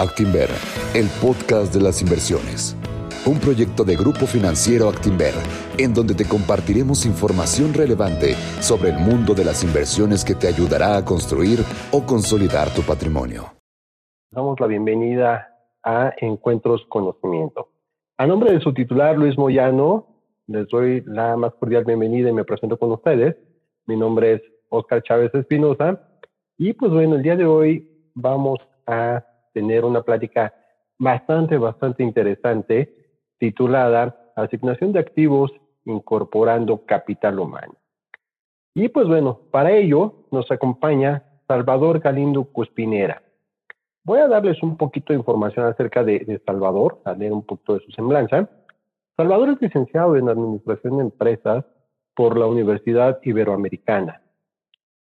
Actinver, el podcast de las inversiones. Un proyecto de Grupo Financiero Actinver, en donde te compartiremos información relevante sobre el mundo de las inversiones que te ayudará a construir o consolidar tu patrimonio. Damos la bienvenida a Encuentros Conocimiento. A nombre de su titular, Luis Moyano, les doy la más cordial bienvenida y me presento con ustedes. Mi nombre es Oscar Chávez Espinosa. Y pues bueno, el día de hoy vamos a tener una plática bastante, bastante interesante titulada Asignación de activos incorporando capital humano. Y pues bueno, para ello nos acompaña Salvador Galindo Cuspinera. Voy a darles un poquito de información acerca de, Salvador, a leer un poquito de su semblanza. Salvador es licenciado en Administración de Empresas por la Universidad Iberoamericana.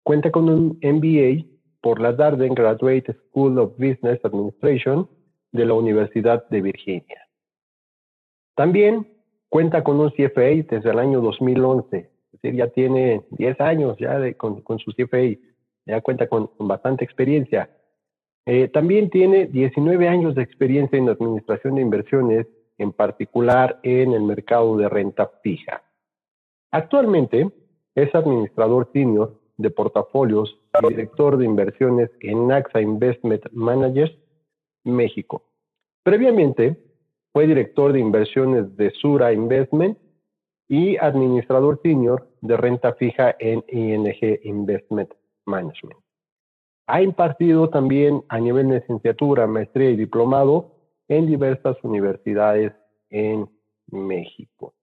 Cuenta con un MBA por la Darden Graduate School of Business Administration de la Universidad de Virginia. También cuenta con un CFA desde el año 2011, es decir, ya tiene 10 años ya con, su CFA, ya cuenta con, bastante experiencia. Eh, también tiene 19 años de experiencia en administración de inversiones, en particular en el mercado de renta fija. Actualmente es administrador senior de portafolios director de inversiones en AXA Investment Managers, México. Previamente, fue director de inversiones de Sura Investment y administrador senior de renta fija en ING Investment Management. Ha impartido también a nivel de licenciatura, maestría y diplomado en diversas universidades en México.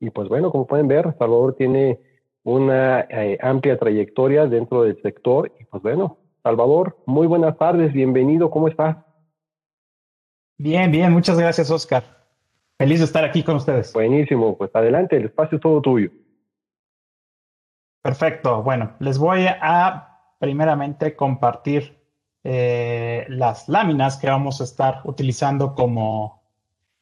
Y pues bueno, como pueden ver, Salvador tiene una eh, amplia trayectoria dentro del sector. Y pues bueno, Salvador, muy buenas tardes, bienvenido, ¿cómo estás? Bien, bien, muchas gracias, Oscar. Feliz de estar aquí con ustedes. Buenísimo, pues adelante, el espacio es todo tuyo. Perfecto, bueno, les voy a primeramente compartir eh, las láminas que vamos a estar utilizando como,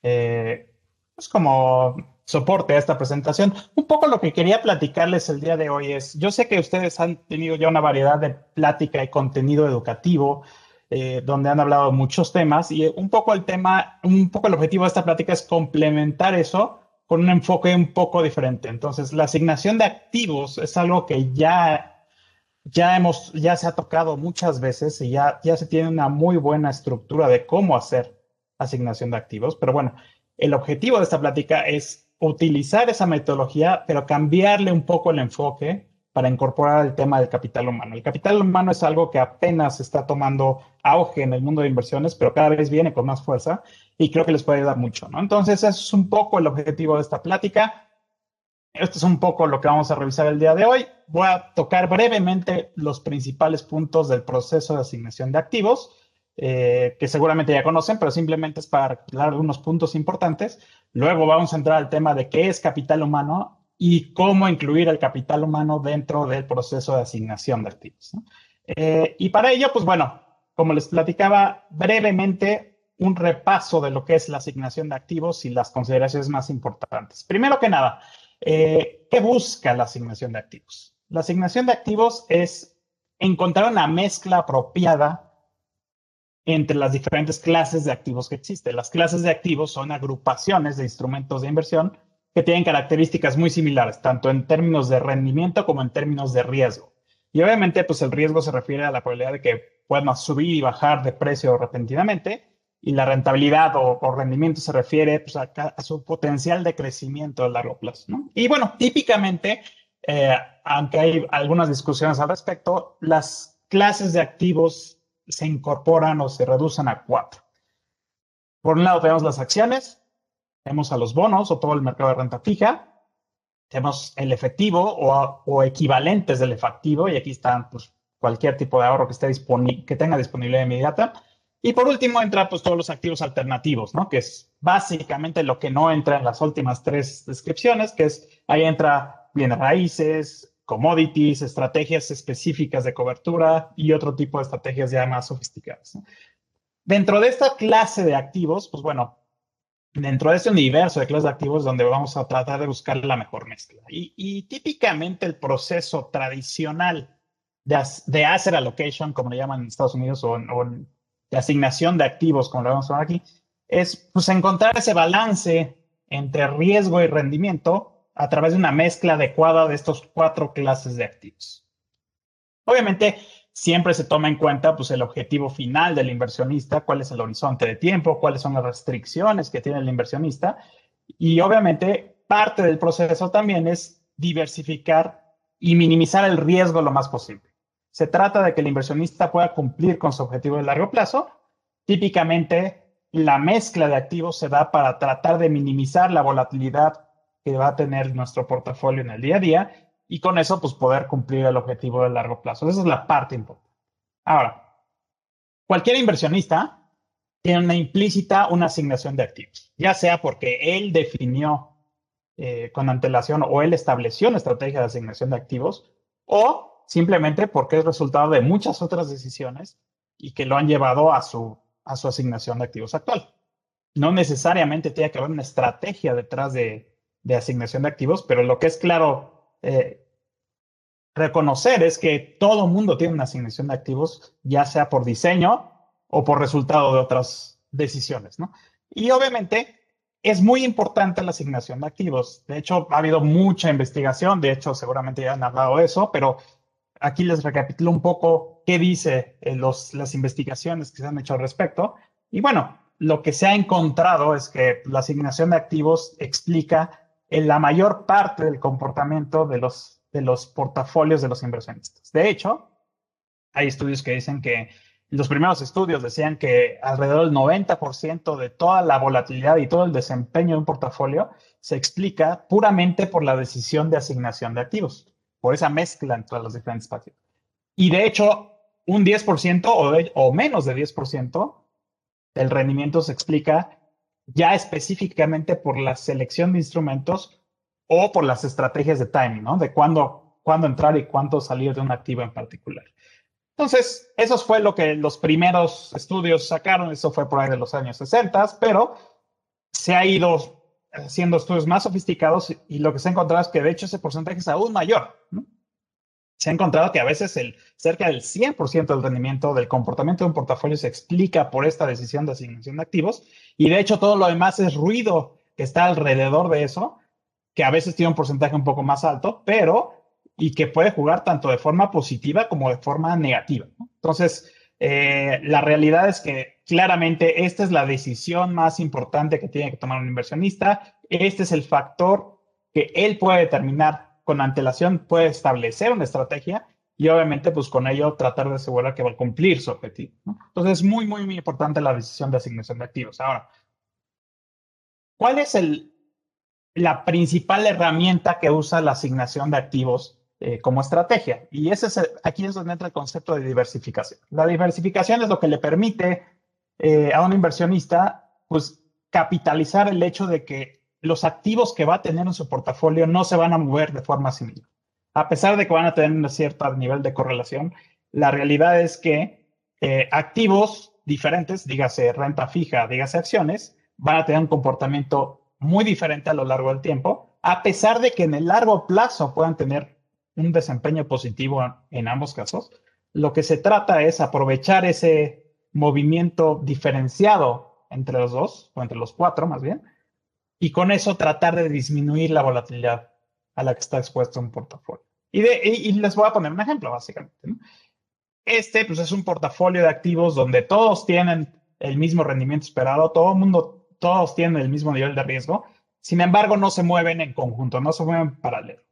eh, pues como soporte a esta presentación. Un poco lo que quería platicarles el día de hoy es, yo sé que ustedes han tenido ya una variedad de plática y contenido educativo, eh, donde han hablado muchos temas y un poco el tema, un poco el objetivo de esta plática es complementar eso con un enfoque un poco diferente. Entonces, la asignación de activos es algo que ya, ya hemos, ya se ha tocado muchas veces y ya, ya se tiene una muy buena estructura de cómo hacer asignación de activos. Pero bueno, el objetivo de esta plática es utilizar esa metodología, pero cambiarle un poco el enfoque para incorporar el tema del capital humano. El capital humano es algo que apenas está tomando auge en el mundo de inversiones, pero cada vez viene con más fuerza y creo que les puede ayudar mucho, ¿no? Entonces, eso es un poco el objetivo de esta plática. Esto es un poco lo que vamos a revisar el día de hoy. Voy a tocar brevemente los principales puntos del proceso de asignación de activos eh, que seguramente ya conocen, pero simplemente es para recordar algunos puntos importantes. Luego vamos a entrar al tema de qué es capital humano y cómo incluir el capital humano dentro del proceso de asignación de activos. Eh, y para ello, pues bueno, como les platicaba brevemente, un repaso de lo que es la asignación de activos y las consideraciones más importantes. Primero que nada, eh, ¿qué busca la asignación de activos? La asignación de activos es encontrar una mezcla apropiada entre las diferentes clases de activos que existen. Las clases de activos son agrupaciones de instrumentos de inversión que tienen características muy similares, tanto en términos de rendimiento como en términos de riesgo. Y obviamente, pues el riesgo se refiere a la probabilidad de que puedan subir y bajar de precio repentinamente, y la rentabilidad o, rendimiento se refiere pues, a, su potencial de crecimiento a largo plazo. Y bueno, típicamente, eh, aunque hay algunas discusiones al respecto, las clases de activos se incorporan o se reducen a cuatro. Por un lado tenemos las acciones, tenemos a los bonos o todo el mercado de renta fija, tenemos el efectivo o, equivalentes del efectivo, y aquí están pues, cualquier tipo de ahorro que, esté que tenga disponibilidad inmediata. Y por último entra pues, todos los activos alternativos, ¿no? que es básicamente lo que no entra en las últimas tres descripciones, que es ahí entra bienes raíces, commodities, estrategias específicas de cobertura y otro tipo de estrategias ya más sofisticadas. Dentro de esta clase de activos, pues bueno, dentro de este universo de clases de activos donde vamos a tratar de buscar la mejor mezcla. Y, típicamente el proceso tradicional de, de, asset allocation, como le llaman en Estados Unidos o, en asignación de activos, como lo vamos a ver aquí, es pues encontrar ese balance entre riesgo y rendimiento a través de una mezcla adecuada de estos cuatro clases de activos. Obviamente, siempre se toma en cuenta pues, el objetivo final del inversionista, cuál es el horizonte de tiempo, cuáles son las restricciones que tiene el inversionista. Y obviamente, parte del proceso también es diversificar y minimizar el riesgo lo más posible. Se trata de que el inversionista pueda cumplir con su objetivo de largo plazo. Típicamente, la mezcla de activos se da para tratar de minimizar la volatilidad que va a tener nuestro portafolio en el día a día y con eso pues poder cumplir el objetivo de largo plazo. Esa es la parte importante. Ahora, cualquier inversionista tiene una implícita una asignación de activos, ya sea porque él definió eh, con antelación o él estableció una estrategia de asignación de activos o simplemente porque es resultado de muchas otras decisiones y que lo han llevado a su a su asignación de activos actual. No necesariamente tiene que haber una estrategia detrás de, asignación de activos, pero lo que es claro eh, reconocer es que todo mundo tiene una asignación de activos, ya sea por diseño o por resultado de otras decisiones, ¿no? Y obviamente es muy importante la asignación de activos. De hecho, ha habido mucha investigación, de hecho, seguramente ya han hablado de eso, pero aquí les recapitulo un poco qué dice eh, las investigaciones que se han hecho al respecto. Y bueno, lo que se ha encontrado es que la asignación de activos explica en la mayor parte del comportamiento de los, de los portafolios de los inversionistas. De hecho, hay estudios que dicen que los primeros estudios decían que alrededor del 90% de toda la volatilidad y todo el desempeño de un portafolio se explica puramente por la decisión de asignación de activos por esa mezcla entre los diferentes partidos. Y de hecho, un 10% o, o menos de 10% del rendimiento se explica ya específicamente por la selección de instrumentos o por las estrategias de timing, ¿no? De cuándo, cuándo entrar y cuánto salir de un activo en particular. Entonces, eso fue lo que los primeros estudios sacaron, eso fue por ahí de los años 60, pero se ha ido haciendo estudios más sofisticados y lo que se ha encontrado es que de hecho ese porcentaje es aún mayor. Se ha encontrado que a veces el, cerca del 100% del rendimiento del comportamiento de un portafolio se explica por esta decisión de asignación de activos y de hecho todo lo demás es ruido que está alrededor de eso, que a veces tiene un porcentaje un poco más alto, pero y que puede jugar tanto de forma positiva como de forma negativa. Entonces, eh, la realidad es que claramente esta es la decisión más importante que tiene que tomar un inversionista. Este es el factor que él puede determinar con antelación, puede establecer una estrategia y obviamente pues con ello tratar de asegurar que va a cumplir su objetivo. Entonces es muy, muy, muy importante la decisión de asignación de activos. Ahora, ¿cuál es el, la principal herramienta que usa la asignación de activos eh, como estrategia. Y ese es aquí es donde entra el concepto de diversificación. La diversificación es lo que le permite eh, a un inversionista pues, capitalizar el hecho de que los activos que va a tener en su portafolio no se van a mover de forma similar. A pesar de que van a tener un cierto nivel de correlación, la realidad es que eh, activos diferentes, dígase renta fija, dígase acciones, van a tener un comportamiento muy diferente a lo largo del tiempo, a pesar de que en el largo plazo puedan tener un desempeño positivo en ambos casos. Lo que se trata es aprovechar ese movimiento diferenciado entre los dos, o entre los cuatro más bien, y con eso tratar de disminuir la volatilidad a la que está expuesto un portafolio. Y, les voy a poner un ejemplo, básicamente. Este pues, es un portafolio de activos donde todos tienen el mismo rendimiento esperado, todo el mundo, todos tienen el mismo nivel de riesgo, sin embargo, no se mueven en conjunto, no se mueven en paralelo.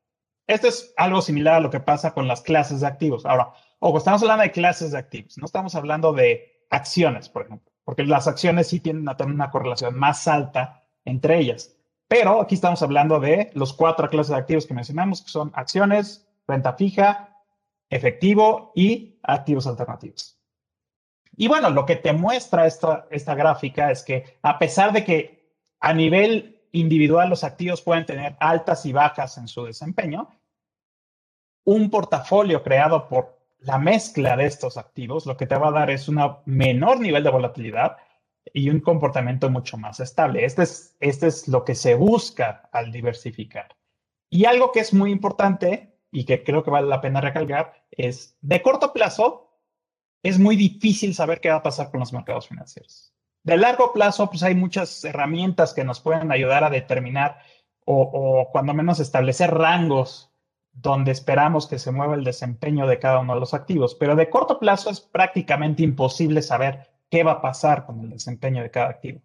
Esto es algo similar a lo que pasa con las clases de activos. Ahora, ojo, estamos hablando de clases de activos, no estamos hablando de acciones, por ejemplo, porque las acciones sí tienen a tener una correlación más alta entre ellas. Pero aquí estamos hablando de los cuatro clases de activos que mencionamos, que son acciones, renta fija, efectivo y activos alternativos. Y bueno, lo que te muestra esta, esta gráfica es que a pesar de que a nivel individual los activos pueden tener altas y bajas en su desempeño. Un portafolio creado por la mezcla de estos activos lo que te va a dar es un menor nivel de volatilidad y un comportamiento mucho más estable. Este es, este es lo que se busca al diversificar. Y algo que es muy importante y que creo que vale la pena recalcar es, de corto plazo, es muy difícil saber qué va a pasar con los mercados financieros. De largo plazo, pues hay muchas herramientas que nos pueden ayudar a determinar o, o cuando menos establecer rangos donde esperamos que se mueva el desempeño de cada uno de los activos. Pero de corto plazo es prácticamente imposible saber qué va a pasar con el desempeño de cada activo.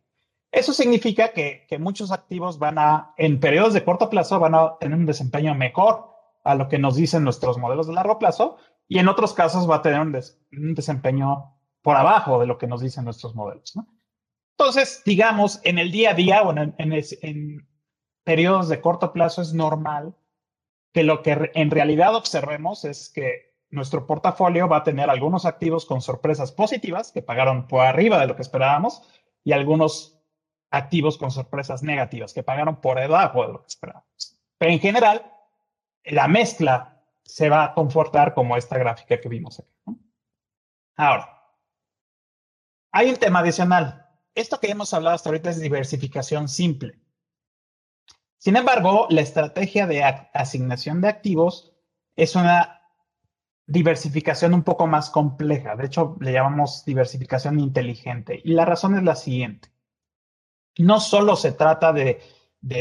Eso significa que, que, muchos activos van a, en periodos de corto plazo, van a tener un desempeño mejor a lo que nos dicen nuestros modelos de largo plazo y en otros casos va a tener un, un desempeño por abajo de lo que nos dicen nuestros modelos. Entonces, digamos, en el día a día o en, en periodos de corto plazo es normal que lo que en realidad observemos es que nuestro portafolio va a tener algunos activos con sorpresas positivas que pagaron por arriba de lo que esperábamos y algunos activos con sorpresas negativas que pagaron por debajo de lo que esperábamos. Pero en general, la mezcla se va a confortar como esta gráfica que vimos aquí. Ahora, hay un tema adicional. Esto que hemos hablado hasta ahorita es diversificación simple. Sin embargo, la estrategia de asignación de activos es una diversificación un poco más compleja. De hecho, le llamamos diversificación inteligente. Y la razón es la siguiente. No solo se trata de,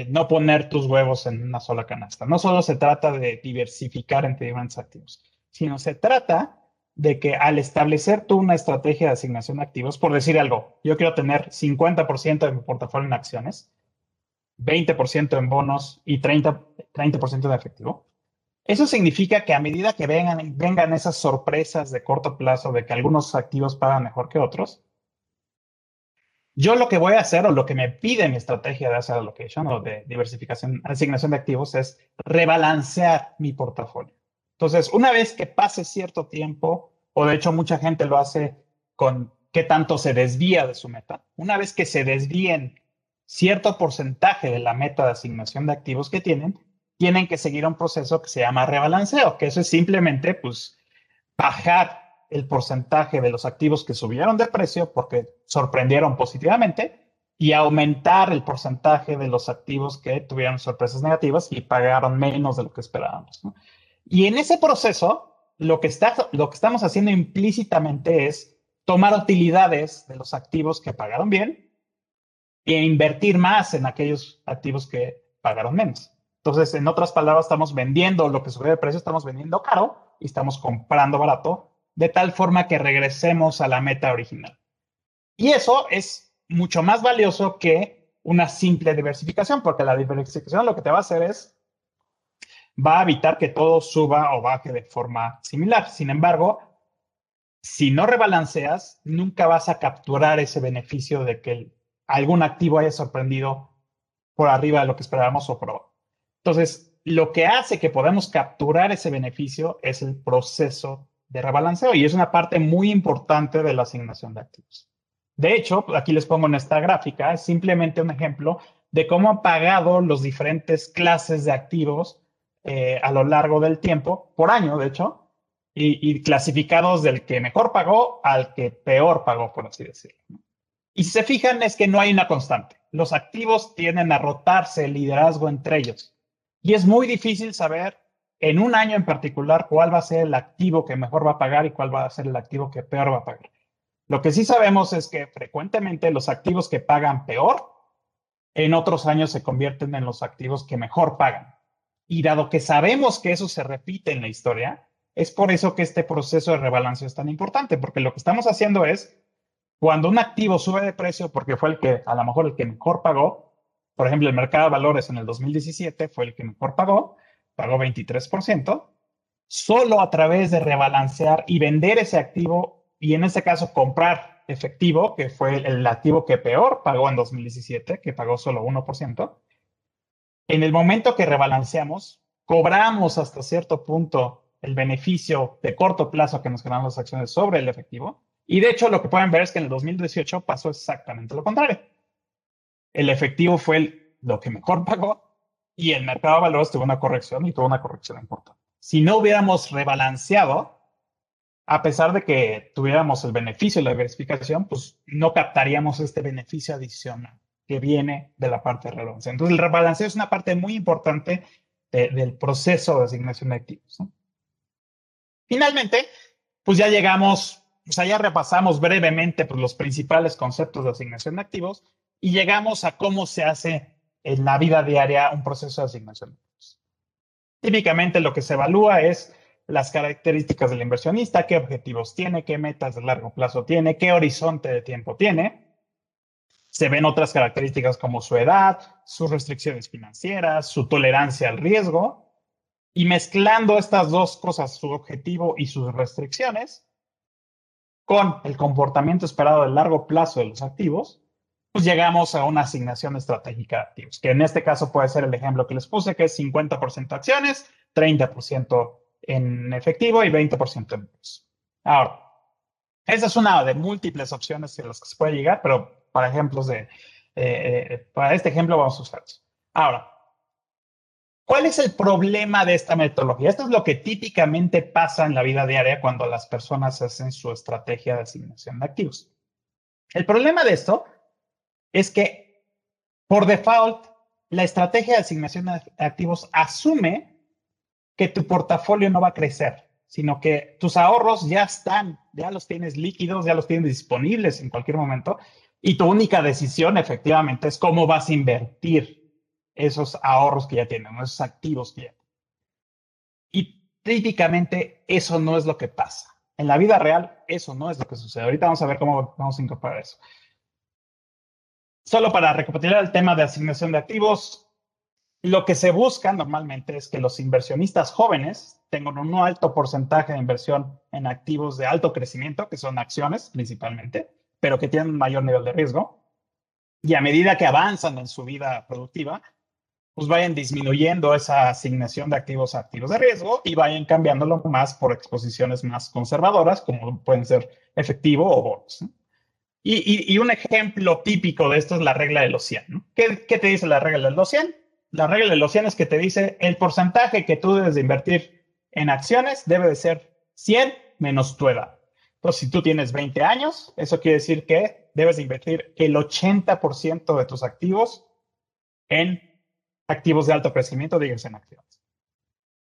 no poner tus huevos en una sola canasta. No solo se trata de diversificar entre diferentes activos, sino se trata de que al establecer tú una estrategia de asignación de activos, por decir algo, yo quiero tener 50% de mi portafolio en acciones, 20% en bonos y 30%, 30 de efectivo. Eso significa que a medida que vengan, vengan esas sorpresas de corto plazo de que algunos activos pagan mejor que otros, yo lo que voy a hacer o lo que me pide mi estrategia de asset allocation o de diversificación, asignación de activos es rebalancear mi portafolio. Entonces, una vez que pase cierto tiempo, o de hecho mucha gente lo hace con qué tanto se desvía de su meta, una vez que se desvíen cierto porcentaje de la meta de asignación de activos que tienen, tienen que seguir un proceso que se llama rebalanceo, que eso es simplemente pues bajar el porcentaje de los activos que subieron de precio porque sorprendieron positivamente y aumentar el porcentaje de los activos que tuvieron sorpresas negativas y pagaron menos de lo que esperábamos. Y en ese proceso, lo que, está, lo que estamos haciendo implícitamente es tomar utilidades de los activos que pagaron bien e invertir más en aquellos activos que pagaron menos. Entonces, en otras palabras, estamos vendiendo lo que sube de precio, estamos vendiendo caro y estamos comprando barato, de tal forma que regresemos a la meta original. Y eso es mucho más valioso que una simple diversificación, porque la diversificación lo que te va a hacer es, va a evitar que todo suba o baje de forma similar. Sin embargo, si no rebalanceas, nunca vas a capturar ese beneficio de que algún activo haya sorprendido por arriba de lo que esperábamos o por. Entonces, lo que hace que podamos capturar ese beneficio es el proceso de rebalanceo y es una parte muy importante de la asignación de activos. De hecho, aquí les pongo en esta gráfica, es simplemente un ejemplo de cómo han pagado los diferentes clases de activos eh, a lo largo del tiempo, por año, de hecho, y, y, clasificados del que mejor pagó al que peor pagó, por así decirlo. Y si se fijan, es que no hay una constante. Los activos tienden a rotarse el liderazgo entre ellos. Y es muy difícil saber en un año en particular cuál va a ser el activo que mejor va a pagar y cuál va a ser el activo que peor va a pagar. Lo que sí sabemos es que frecuentemente los activos que pagan peor en otros años se convierten en los activos que mejor pagan. Y dado que sabemos que eso se repite en la historia, es por eso que este proceso de rebalanceo es tan importante, porque lo que estamos haciendo es cuando un activo sube de precio porque fue el que, a lo mejor, el que mejor pagó, por ejemplo, el mercado de valores en el 2017 fue el que mejor pagó, pagó 23%, solo a través de rebalancear y vender ese activo y en ese caso comprar efectivo, que fue el activo que peor pagó en 2017, que pagó solo 1%, en el momento que rebalanceamos, cobramos hasta cierto punto el beneficio de corto plazo que nos ganan las acciones sobre el efectivo y de hecho, lo que pueden ver es que en el 2018 pasó exactamente lo contrario. El efectivo fue lo que mejor pagó y el mercado de valores tuvo una corrección y tuvo una corrección importante. Si no hubiéramos rebalanceado, a pesar de que tuviéramos el beneficio de la diversificación, pues no captaríamos este beneficio adicional que viene de la parte de rebalanceo. Entonces, el rebalanceo es una parte muy importante del proceso de asignación de activos. Finalmente, pues ya llegamos pues allá repasamos brevemente pues, los principales conceptos de asignación de activos y llegamos a cómo se hace en la vida diaria un proceso de asignación de activos. Típicamente lo que se evalúa es las características del inversionista, qué objetivos tiene, qué metas de largo plazo tiene, qué horizonte de tiempo tiene. Se ven otras características como su edad, sus restricciones financieras, su tolerancia al riesgo. Y mezclando estas dos cosas, su objetivo y sus restricciones, con el comportamiento esperado de largo plazo de los activos, pues llegamos a una asignación estratégica de activos, que en este caso puede ser el ejemplo que les puse, que es 50% acciones, 30% en efectivo y 20% en bonos. Ahora, esa es una de múltiples opciones en las que se puede llegar, pero para ejemplos de, eh, eh, para este ejemplo vamos a usar. Ahora, ¿cuál es el problema de esta metodología? Esto es lo que típicamente pasa en la vida diaria cuando las personas hacen su estrategia de asignación de activos. El problema de esto es que, por default, la estrategia de asignación de activos asume que tu portafolio no va a crecer, sino que tus ahorros ya están, ya los tienes líquidos, ya los tienes disponibles en cualquier momento y tu única decisión efectivamente es cómo vas a invertir esos ahorros que ya tienen, esos activos que ya tienen. Y típicamente eso no es lo que pasa. En la vida real, eso no es lo que sucede. Ahorita vamos a ver cómo vamos a incorporar eso. Solo para recapitular el tema de asignación de activos, lo que se busca normalmente es que los inversionistas jóvenes tengan un alto porcentaje de inversión en activos de alto crecimiento, que son acciones principalmente, pero que tienen un mayor nivel de riesgo. Y a medida que avanzan en su vida productiva, pues vayan disminuyendo esa asignación de activos a activos de riesgo y vayan cambiándolo más por exposiciones más conservadoras, como pueden ser efectivo o bonos. Y, un ejemplo típico de esto es la regla de los 100. ¿Qué, ¿Qué, te dice la regla de los 100? la regla de los 100 es que te dice el porcentaje que tú debes de invertir en acciones debe de ser 100 menos tu edad. Entonces, si tú tienes 20 años, eso quiere decir que debes de invertir el 80% de tus activos en activos de alto crecimiento, díganse en acciones.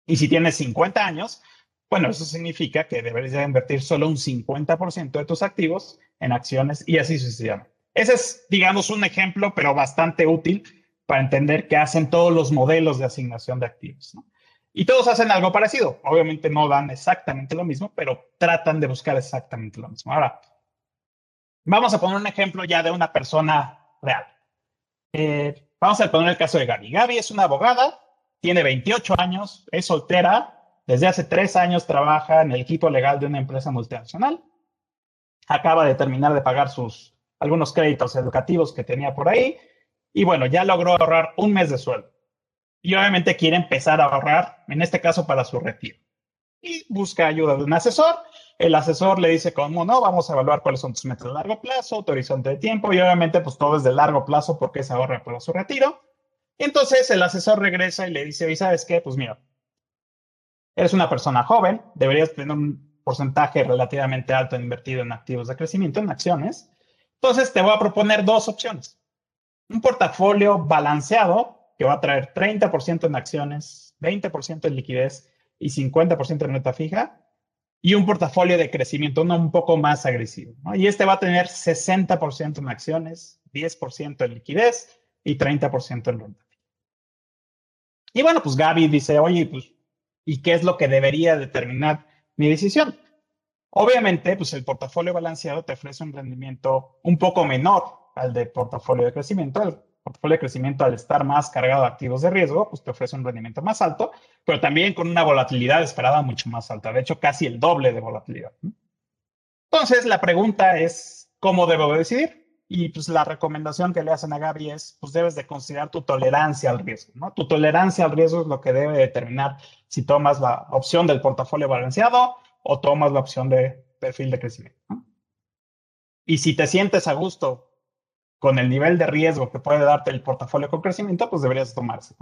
Y si tienes 50 años, bueno, eso significa que deberías de invertir solo un 50% de tus activos en acciones y así sucesivamente. Ese es, digamos, un ejemplo, pero bastante útil para entender qué hacen todos los modelos de asignación de activos. Y todos hacen algo parecido. Obviamente no dan exactamente lo mismo, pero tratan de buscar exactamente lo mismo. Ahora, vamos a poner un ejemplo ya de una persona real. Eh, vamos a poner el caso de Gaby. Gaby es una abogada, tiene 28 años, es soltera, desde hace tres años trabaja en el equipo legal de una empresa multinacional. Acaba de terminar de pagar sus algunos créditos educativos que tenía por ahí y bueno, ya logró ahorrar un mes de sueldo. Y obviamente quiere empezar a ahorrar, en este caso para su retiro. Y busca ayuda de un asesor. El asesor le dice, cómo no, vamos a evaluar cuáles son tus metas de largo plazo, tu horizonte de tiempo. Y obviamente, pues todo es de largo plazo porque se ahorra para su retiro. Entonces el asesor regresa y le dice, ¿y sabes qué? Pues mira, eres una persona joven, deberías tener un porcentaje relativamente alto invertido en activos de crecimiento, en acciones. Entonces te voy a proponer dos opciones un portafolio balanceado que va a traer 30% en acciones, 20% en liquidez y 50% en neta fija, y un portafolio de crecimiento un poco más agresivo. Y este va a tener 60% en acciones, 10% en liquidez y 30% en renta. Y bueno, pues Gaby dice, oye, pues, ¿y qué es lo que debería determinar mi decisión? Obviamente, pues el portafolio balanceado te ofrece un rendimiento un poco menor al de portafolio de crecimiento. Portafolio de crecimiento, al estar más cargado de activos de riesgo, pues te ofrece un rendimiento más alto, pero también con una volatilidad esperada mucho más alta, de hecho, casi el doble de volatilidad. Entonces, la pregunta es, ¿cómo debo decidir? Y pues la recomendación que le hacen a Gaby es, pues debes de considerar tu tolerancia al riesgo. Tu tolerancia al riesgo es lo que debe determinar si tomas la opción del portafolio balanceado o tomas la opción de perfil de crecimiento. Y si te sientes a gusto con el nivel de riesgo que puede darte el portafolio con crecimiento, pues deberías tomarse.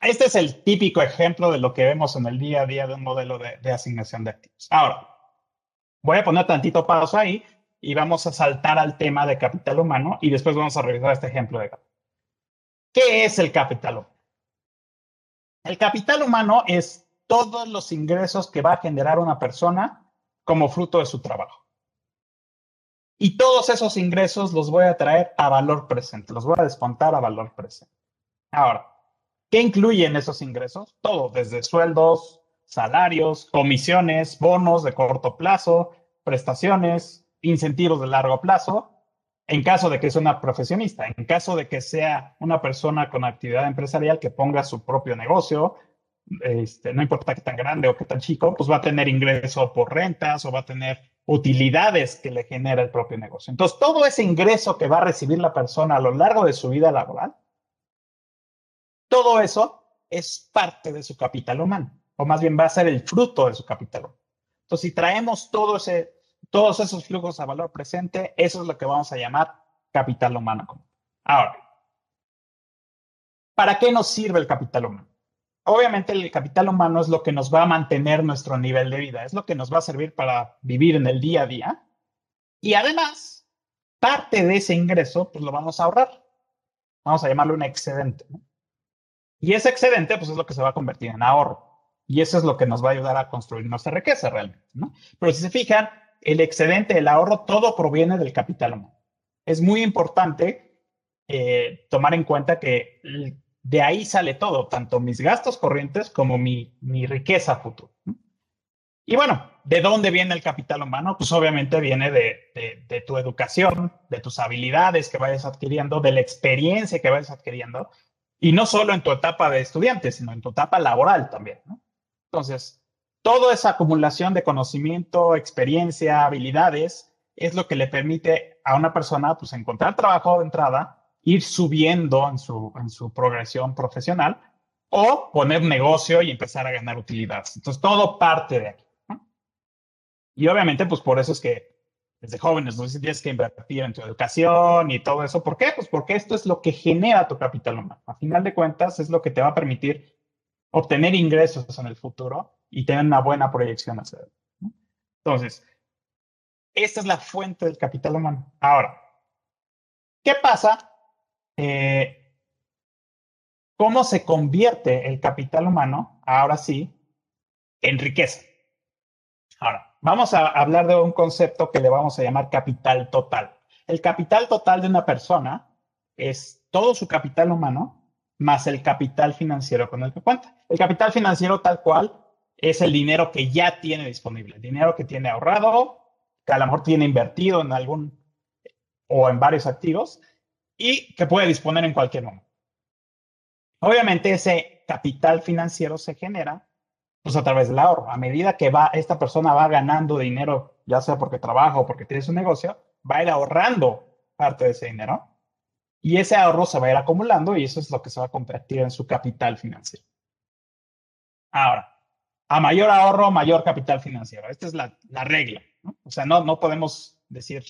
Este es el típico ejemplo de lo que vemos en el día a día de un modelo de, asignación de activos. Ahora, voy a poner tantito pausa ahí y vamos a saltar al tema de capital humano y después vamos a revisar este ejemplo de ¿Qué es el capital humano? El capital humano es todos los ingresos que va a generar una persona como fruto de su trabajo. Y todos esos ingresos los voy a traer a valor presente, los voy a descontar a valor presente. Ahora, ¿qué incluyen esos ingresos? Todo, desde sueldos, salarios, comisiones, bonos de corto plazo, prestaciones, incentivos de largo plazo, en caso de que sea una profesionista, en caso de que sea una persona con actividad empresarial que ponga su propio negocio, este, no importa qué tan grande o qué tan chico, pues va a tener ingreso por rentas o va a tener utilidades que le genera el propio negocio. Entonces, todo ese ingreso que va a recibir la persona a lo largo de su vida laboral, todo eso es parte de su capital humano, o más bien va a ser el fruto de su capital humano. Entonces, si traemos todos esos flujos a valor presente, eso es lo que vamos a llamar capital humano. Ahora, ¿para qué nos sirve el capital humano? Obviamente el capital humano es lo que nos va a mantener nuestro nivel de vida, es lo que nos va a servir para vivir en el día a día. Y además, parte de ese ingreso, pues lo vamos a ahorrar. Vamos a llamarlo un excedente. Y ese excedente, pues es lo que se va a convertir en ahorro. Y eso es lo que nos va a ayudar a construir nuestra riqueza realmente. Pero si se fijan, el excedente, el ahorro, todo proviene del capital humano. Es muy importante eh, tomar en cuenta que de ahí sale todo, tanto mis gastos corrientes como mi, mi riqueza futura. Y bueno, ¿de dónde viene el capital humano? Pues obviamente viene de, de, tu educación, de tus habilidades que vayas adquiriendo, de la experiencia que vayas adquiriendo, y no solo en tu etapa de estudiante, sino en tu etapa laboral también. Entonces, toda esa acumulación de conocimiento, experiencia, habilidades, es lo que le permite a una persona pues, encontrar trabajo de entrada, ir subiendo en su, en su progresión profesional o poner negocio y empezar a ganar utilidades. Entonces, todo parte de aquí. Y obviamente, pues por eso es que desde jóvenes no tienes que invertir en tu educación y todo eso. ¿Por qué? Pues porque esto es lo que genera tu capital humano. A final de cuentas, es lo que te va a permitir obtener ingresos en el futuro y tener una buena proyección hacia él. Entonces, esta es la fuente del capital humano. Ahora, ¿qué pasa eh, cómo se convierte el capital humano, ahora sí, en riqueza. Ahora, vamos a hablar de un concepto que le vamos a llamar capital total. El capital total de una persona es todo su capital humano más el capital financiero con el que cuenta. El capital financiero tal cual es el dinero que ya tiene disponible, el dinero que tiene ahorrado, que a lo mejor tiene invertido en algún o en varios activos y que puede disponer en cualquier momento. Obviamente ese capital financiero se genera pues a través del ahorro. A medida que va esta persona va ganando dinero, ya sea porque trabaja o porque tiene su negocio, va a ir ahorrando parte de ese dinero y ese ahorro se va a ir acumulando y eso es lo que se va a convertir en su capital financiero. Ahora, a mayor ahorro, mayor capital financiero. Esta es la, regla. O sea, no, no podemos decir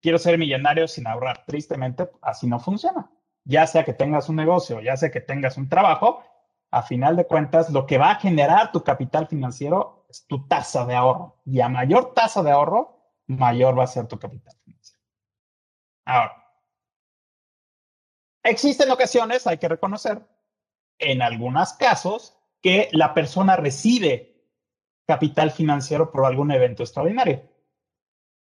quiero ser millonario sin ahorrar. Tristemente, así no funciona. Ya sea que tengas un negocio, ya sea que tengas un trabajo, a final de cuentas, lo que va a generar tu capital financiero es tu tasa de ahorro. Y a mayor tasa de ahorro, mayor va a ser tu capital financiero. Ahora, existen ocasiones, hay que reconocer, en algunos casos, que la persona recibe capital financiero por algún evento extraordinario.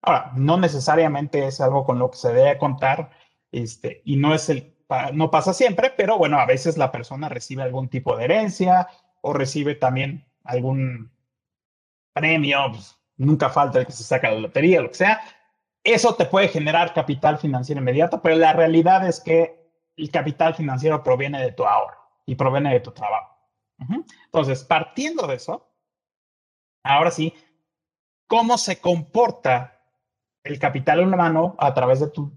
Ahora, no necesariamente es algo con lo que se debe contar, este, y no es el, no pasa siempre, pero bueno, a veces la persona recibe algún tipo de herencia o recibe también algún premio, pues, nunca falta el que se saca la lotería, lo que sea. Eso te puede generar capital financiero inmediato, pero la realidad es que el capital financiero proviene de tu ahorro y proviene de tu trabajo. Entonces, partiendo de eso, ahora sí, ¿cómo se comporta el capital humano a través de tu,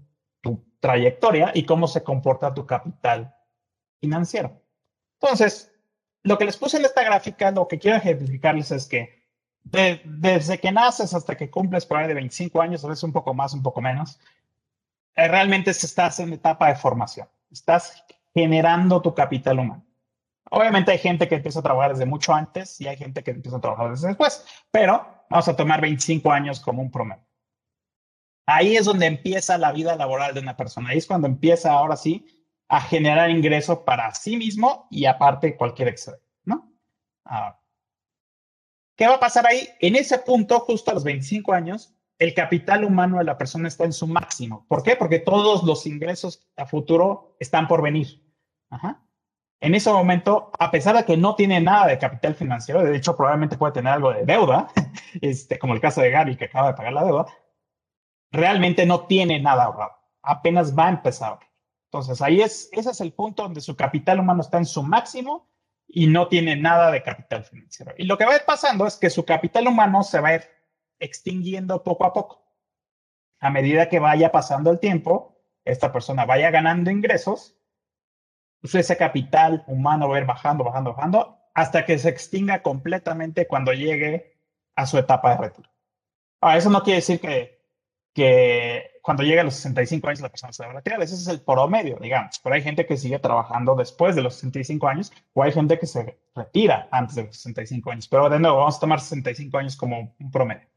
trayectoria y cómo se comporta tu capital financiero. Entonces, lo que les puse en esta gráfica, lo que quiero ejemplificarles es que desde que naces hasta que cumples por ahí de 25 años, a veces un poco más, un poco menos, eh, realmente estás en etapa de formación. Estás generando tu capital humano. Obviamente hay gente que empieza a trabajar desde mucho antes y hay gente que empieza a trabajar desde después, pero vamos a tomar 25 años como un promedio. Ahí es donde empieza la vida laboral de una persona. Ahí es cuando empieza ahora sí a generar ingresos para sí mismo y aparte cualquier excedente, ¿no? ¿Qué va a pasar ahí? En ese punto, justo a los 25 años, el capital humano de la persona está en su máximo. ¿Por qué? Porque todos los ingresos a futuro están por venir. En ese momento, a pesar de que no tiene nada de capital financiero, de hecho probablemente puede tener algo de deuda, este, como el caso de Gary que acaba de pagar la deuda, realmente no tiene nada ahorrado. Apenas va a empezar. Entonces ahí es, ese es el punto donde su capital humano está en su máximo y no tiene nada de capital financiero. Y lo que va a ir pasando es que su capital humano se va a ir extinguiendo poco a poco. A medida que vaya pasando el tiempo, esta persona vaya ganando ingresos, pues ese capital humano va a ir bajando, bajando, bajando, hasta que se extinga completamente cuando llegue a su etapa de retiro. Ahora, eso no quiere decir que, que cuando llegue a los 65 años la persona se a retirar. Ese es el promedio, digamos. Pero hay gente que sigue trabajando después de los 65 años o hay gente que se retira antes de los 65 años. Pero de nuevo, vamos a tomar 65 años como un promedio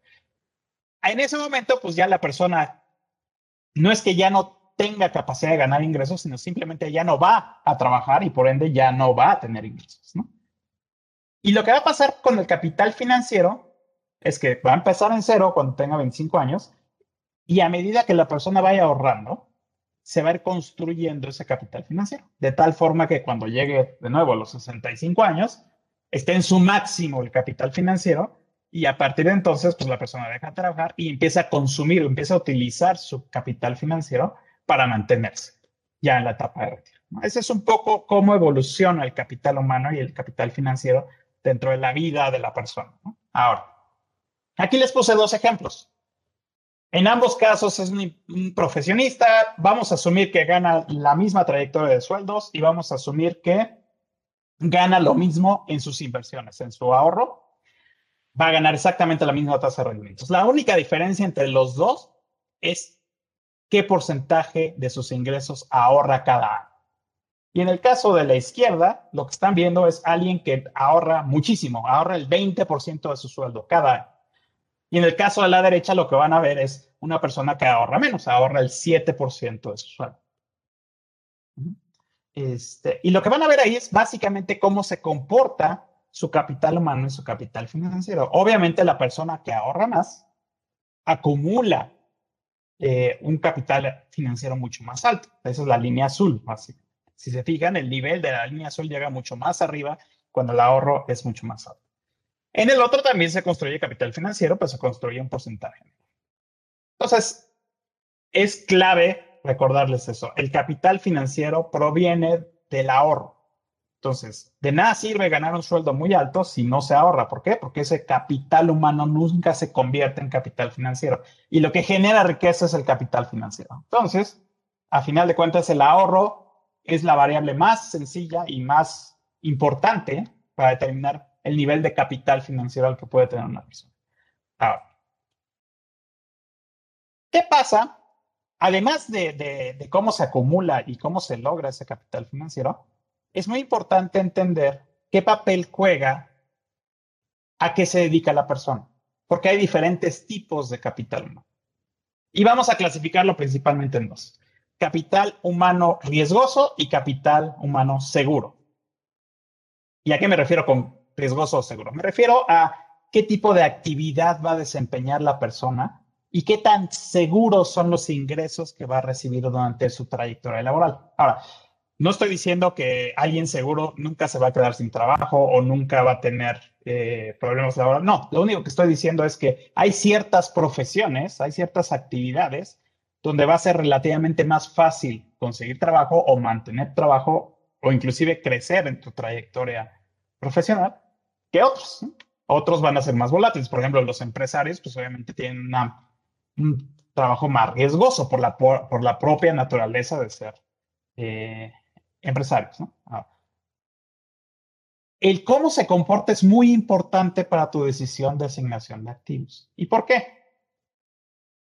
en ese momento, pues ya la persona no es que ya no tenga capacidad de ganar ingresos, sino simplemente ya no va a trabajar y por ende ya no va a tener ingresos, ¿no? Y lo que va a pasar con el capital financiero es que va a empezar en cero cuando tenga 25 años y a medida que la persona vaya ahorrando, se va a ir construyendo ese capital financiero, de tal forma que cuando llegue de nuevo a los 65 años, esté en su máximo el capital financiero y a partir de entonces, pues la persona deja de trabajar y empieza a consumir, empieza a utilizar su capital financiero para mantenerse ya en la etapa de retiro. Ese es un poco cómo evoluciona el capital humano y el capital financiero dentro de la vida de la persona. Ahora, aquí les puse dos ejemplos. En ambos casos es un, profesionista, vamos a asumir que gana la misma trayectoria de sueldos y vamos a asumir que gana lo mismo en sus inversiones, en su ahorro va a ganar exactamente la misma tasa de rendimientos. La única diferencia entre los dos es qué porcentaje de sus ingresos ahorra cada año. Y en el caso de la izquierda, lo que están viendo es alguien que ahorra muchísimo, ahorra el 20% de su sueldo cada año. Y en el caso de la derecha, lo que van a ver es una persona que ahorra menos, ahorra el 7% de su sueldo. Este, y lo que van a ver ahí es básicamente cómo se comporta su capital humano y su capital financiero. Obviamente la persona que ahorra más acumula eh, un capital financiero mucho más alto. Esa es la línea azul. Si se fijan, el nivel de la línea azul llega mucho más arriba cuando el ahorro es mucho más alto. En el otro también se construye capital financiero, pero se construye un porcentaje. Entonces, es clave recordarles eso. El capital financiero proviene del ahorro. Entonces, de nada sirve ganar un sueldo muy alto si no se ahorra. ¿Por qué? Porque ese capital humano nunca se convierte en capital financiero. Y lo que genera riqueza es el capital financiero. Entonces, a final de cuentas, el ahorro es la variable más sencilla y más importante para determinar el nivel de capital financiero al que puede tener una persona. Ahora, ¿qué pasa? Además de cómo se acumula y cómo se logra ese capital financiero, es muy importante entender qué papel juega a qué se dedica la persona, porque hay diferentes tipos de capital humano. Y vamos a clasificarlo principalmente en dos. Capital humano riesgoso y capital humano seguro. ¿Y a qué me refiero con riesgoso o seguro? Me refiero a qué tipo de actividad va a desempeñar la persona y qué tan seguros son los ingresos que va a recibir durante su trayectoria laboral. Ahora, no estoy diciendo que alguien seguro nunca se va a quedar sin trabajo o nunca va a tener eh, problemas laborales. No, lo único que estoy diciendo es que hay ciertas profesiones, hay ciertas actividades donde va a ser relativamente más fácil conseguir trabajo o mantener trabajo o inclusive crecer en tu trayectoria profesional que otros. Otros van a ser más volátiles. Por ejemplo, los empresarios, pues obviamente tienen un trabajo más riesgoso por la, por, la propia naturaleza de ser eh, empresarios. Ah. El cómo se comporta es muy importante para tu decisión de asignación de activos. ¿Y por qué?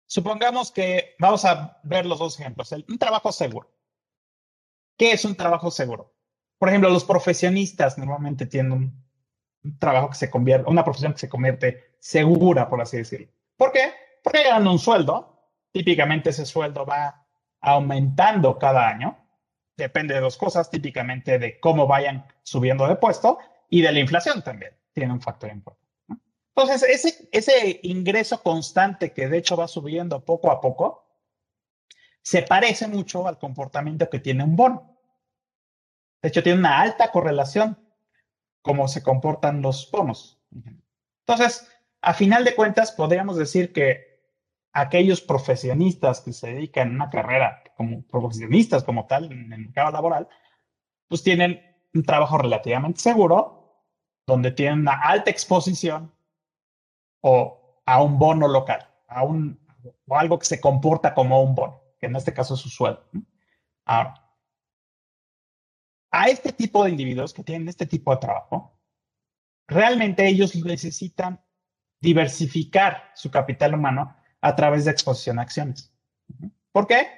Supongamos que vamos a ver los dos ejemplos. un trabajo seguro. ¿Qué es un trabajo seguro? Por ejemplo, los profesionistas normalmente tienen un trabajo que se convierte, una profesión que se convierte segura, por así decirlo. ¿Por qué? Porque ganan un sueldo. Típicamente ese sueldo va aumentando cada año depende de dos cosas, típicamente de cómo vayan subiendo de puesto y de la inflación también. Tiene un factor importante. Entonces, ese, ese ingreso constante que de hecho va subiendo poco a poco, se parece mucho al comportamiento que tiene un bono. De hecho, tiene una alta correlación cómo se comportan los bonos. Entonces, a final de cuentas, podríamos decir que aquellos profesionistas que se dedican a una carrera como profesionistas como tal en el mercado laboral, pues tienen un trabajo relativamente seguro, donde tienen una alta exposición o a un bono local, a un, o algo que se comporta como un bono, que en este caso es su sueldo. Ahora, a este tipo de individuos que tienen este tipo de trabajo, realmente ellos necesitan diversificar su capital humano a través de exposición a acciones. ¿Por qué?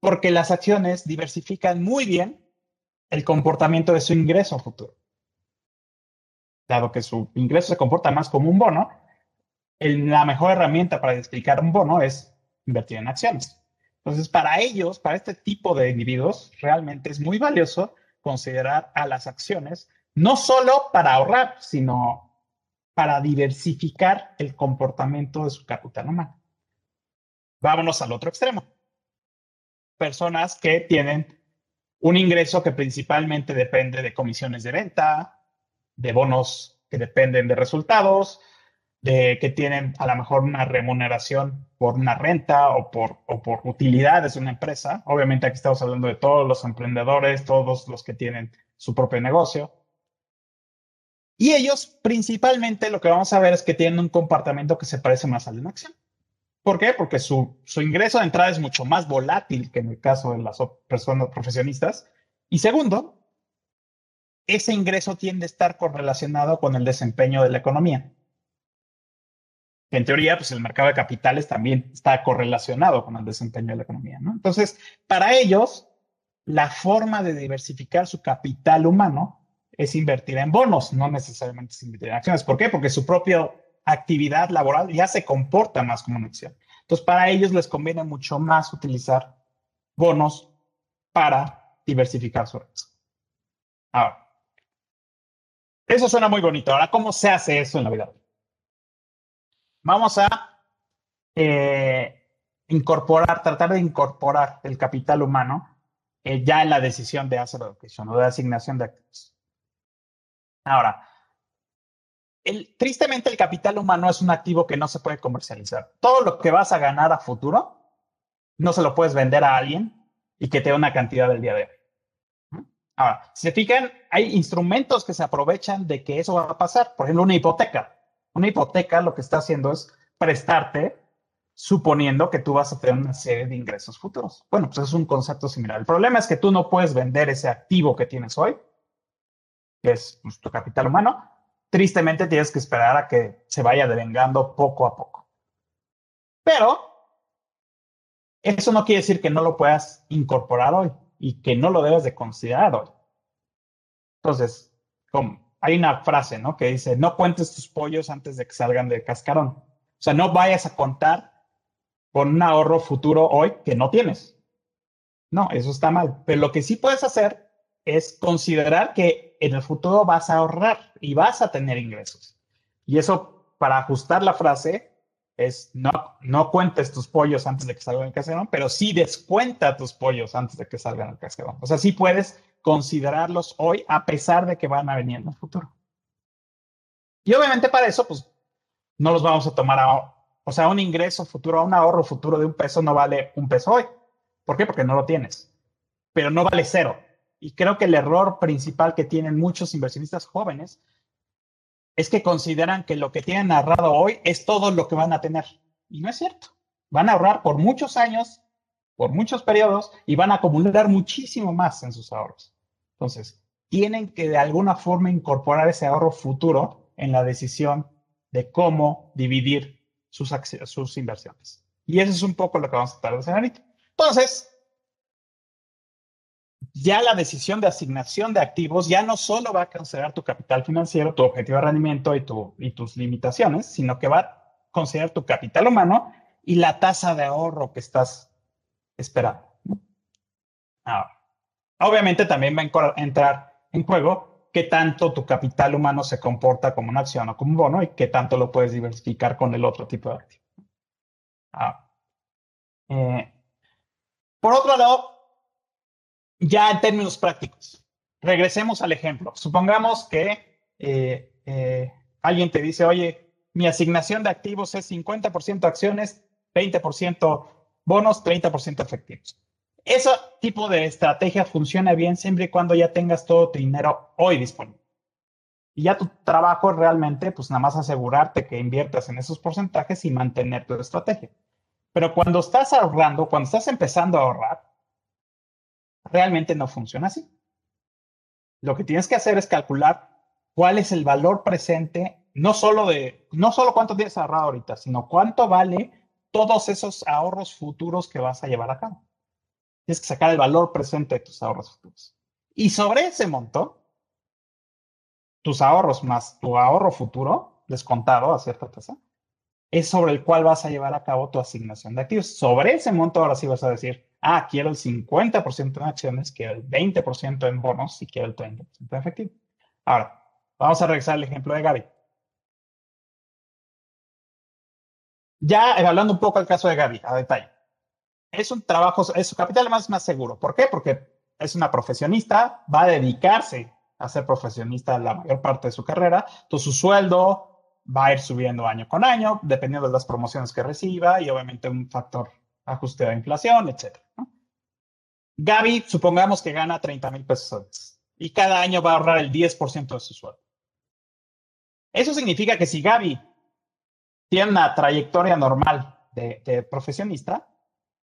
Porque las acciones diversifican muy bien el comportamiento de su ingreso futuro. Dado que su ingreso se comporta más como un bono, la mejor herramienta para explicar un bono es invertir en acciones. Entonces, para ellos, para este tipo de individuos, realmente es muy valioso considerar a las acciones no solo para ahorrar, sino para diversificar el comportamiento de su capital humano. Vámonos al otro extremo. Personas que tienen un ingreso que principalmente depende de comisiones de venta, de bonos que dependen de resultados, de que tienen a lo mejor una remuneración por una renta o por, o por utilidades de una empresa. Obviamente aquí estamos hablando de todos los emprendedores, todos los que tienen su propio negocio. Y ellos principalmente lo que vamos a ver es que tienen un comportamiento que se parece más al de una acción. ¿Por qué? Porque su, su ingreso de entrada es mucho más volátil que en el caso de las personas profesionistas. Y segundo, ese ingreso tiende a estar correlacionado con el desempeño de la economía en teoría, pues el mercado de capitales también está correlacionado con el desempeño de la economía, ¿no? Entonces, para ellos, la forma de diversificar su capital humano es invertir en bonos, no necesariamente es invertir en acciones. ¿Por qué? Porque su propia actividad laboral ya se comporta más como una acción. Entonces, para ellos les conviene mucho más utilizar bonos para diversificar su riesgo. Ahora, eso suena muy bonito. Ahora, ¿cómo se hace eso en la vida? Vamos a eh, incorporar, tratar de incorporar el capital humano eh, ya en la decisión de hacer educación o de asignación de activos. Ahora, tristemente el capital humano es un activo que no se puede comercializar. Todo lo que vas a ganar a futuro no se lo puedes vender a alguien y que te dé una cantidad del día de hoy. Ahora, si se fijan, hay instrumentos que se aprovechan de que eso va a pasar. Por ejemplo, una hipoteca. Una hipoteca lo que está haciendo es prestarte suponiendo que tú vas a tener una serie de ingresos futuros. Bueno, pues es un concepto similar. El problema es que tú no puedes vender ese activo que tienes hoy, que es pues, tu capital humano. Tristemente tienes que esperar a que se vaya devengando poco a poco. Pero eso no quiere decir que no lo puedas incorporar hoy y que no lo debes de considerar hoy. Entonces, ¿cómo? Hay una frase, ¿no? Que dice, no cuentes tus pollos antes de que salgan del cascarón. O sea, no vayas a contar con un ahorro futuro hoy que no tienes. No, eso está mal. Pero lo que sí puedes hacer es considerar que en el futuro vas a ahorrar y vas a tener ingresos. Y eso, para ajustar la frase, es no, no cuentes tus pollos antes de que salgan del cascarón, pero sí descuenta tus pollos antes de que salgan del cascarón. O sea, sí puedes considerarlos hoy a pesar de que van a venir en el futuro. Y obviamente para eso, pues, no los vamos a tomar a, o sea, un ingreso futuro, un ahorro futuro de un peso no vale un peso hoy. ¿Por qué? Porque no lo tienes. Pero no vale cero. Y creo que el error principal que tienen muchos inversionistas jóvenes es que consideran que lo que tienen ahorrado hoy es todo lo que van a tener. Y no es cierto. Van a ahorrar por muchos años por muchos periodos y van a acumular muchísimo más en sus ahorros. Entonces, tienen que de alguna forma incorporar ese ahorro futuro en la decisión de cómo dividir sus, sus inversiones. Y eso es un poco lo que vamos a tratar de hacer ahorita. Entonces, ya la decisión de asignación de activos ya no solo va a considerar tu capital financiero, tu objetivo de rendimiento y, tu, y tus limitaciones, sino que va a considerar tu capital humano y la tasa de ahorro que estás esperado. Ahora, obviamente también va a entrar en juego qué tanto tu capital humano se comporta como una acción o como un bono y qué tanto lo puedes diversificar con el otro tipo de activo. Eh, por otro lado, ya en términos prácticos, regresemos al ejemplo. Supongamos que eh, eh, alguien te dice, oye, mi asignación de activos es 50% acciones, 20% bonos, 30% efectivos. Ese tipo de estrategia funciona bien siempre y cuando ya tengas todo tu dinero hoy disponible. Y ya tu trabajo realmente, pues nada más asegurarte que inviertas en esos porcentajes y mantener tu estrategia. Pero cuando estás ahorrando, cuando estás empezando a ahorrar, realmente no funciona así. Lo que tienes que hacer es calcular cuál es el valor presente, no solo de, no solo cuánto tienes ahorrado ahorita, sino cuánto vale todos esos ahorros futuros que vas a llevar a cabo. Tienes que sacar el valor presente de tus ahorros futuros. Y sobre ese monto, tus ahorros más tu ahorro futuro, descontado a cierta tasa, es sobre el cual vas a llevar a cabo tu asignación de activos. Sobre ese monto ahora sí vas a decir, ah, quiero el 50% en acciones, quiero el 20% en bonos y quiero el 30% en efectivo. Ahora, vamos a regresar al ejemplo de Gaby. Ya hablando un poco del caso de Gaby, a detalle. Es un trabajo, es su capital más, más seguro. ¿Por qué? Porque es una profesionista, va a dedicarse a ser profesionista la mayor parte de su carrera. Entonces, su sueldo va a ir subiendo año con año, dependiendo de las promociones que reciba y obviamente un factor ajuste de inflación, etc. Gaby, supongamos que gana 30 mil pesos y cada año va a ahorrar el 10% de su sueldo. Eso significa que si Gaby tiene una trayectoria normal de, profesionista,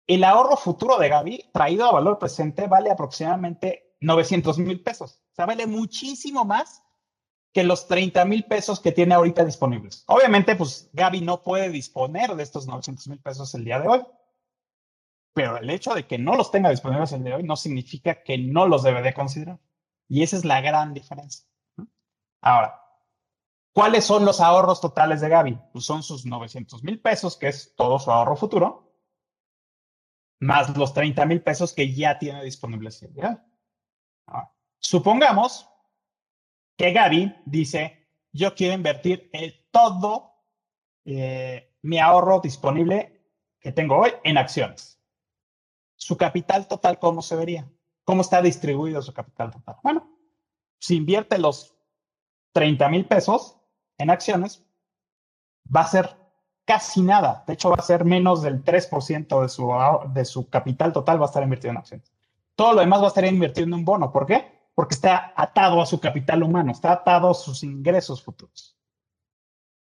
el ahorro futuro de Gaby, traído a valor presente, vale aproximadamente 900 mil pesos. O sea, vale muchísimo más que los 30 mil pesos que tiene ahorita disponibles. Obviamente, pues Gaby no puede disponer de estos 900 mil pesos el día de hoy pero el hecho de que no los tenga disponibles el día de hoy no significa que no los debe de considerar. Y esa es la gran diferencia. Ahora, ¿cuáles son los ahorros totales de Gaby? Pues son sus 900 mil pesos, que es todo su ahorro futuro, más los 30 mil pesos que ya tiene disponibles el día supongamos que Gaby dice, yo quiero invertir el todo eh, mi ahorro disponible que tengo hoy en acciones su capital total, ¿cómo se vería? ¿Cómo está distribuido su capital total? Bueno, si invierte los 30 mil pesos en acciones, va a ser casi nada. De hecho, va a ser menos del 3% de su, de su capital total va a estar invertido en acciones. Todo lo demás va a estar invertido en un bono. ¿Por qué? Porque está atado a su capital humano, está atado a sus ingresos futuros.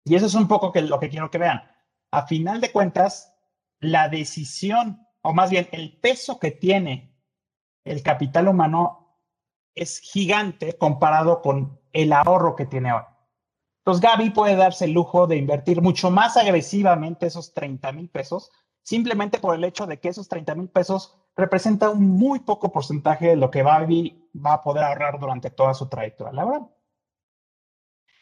Y eso es un poco que, lo que quiero que vean. A final de cuentas, la decisión o más bien el peso que tiene el capital humano es gigante comparado con el ahorro que tiene hoy. Entonces Gaby puede darse el lujo de invertir mucho más agresivamente esos 30 mil pesos, simplemente por el hecho de que esos 30 mil pesos representan un muy poco porcentaje de lo que Gaby va a poder ahorrar durante toda su trayectoria laboral.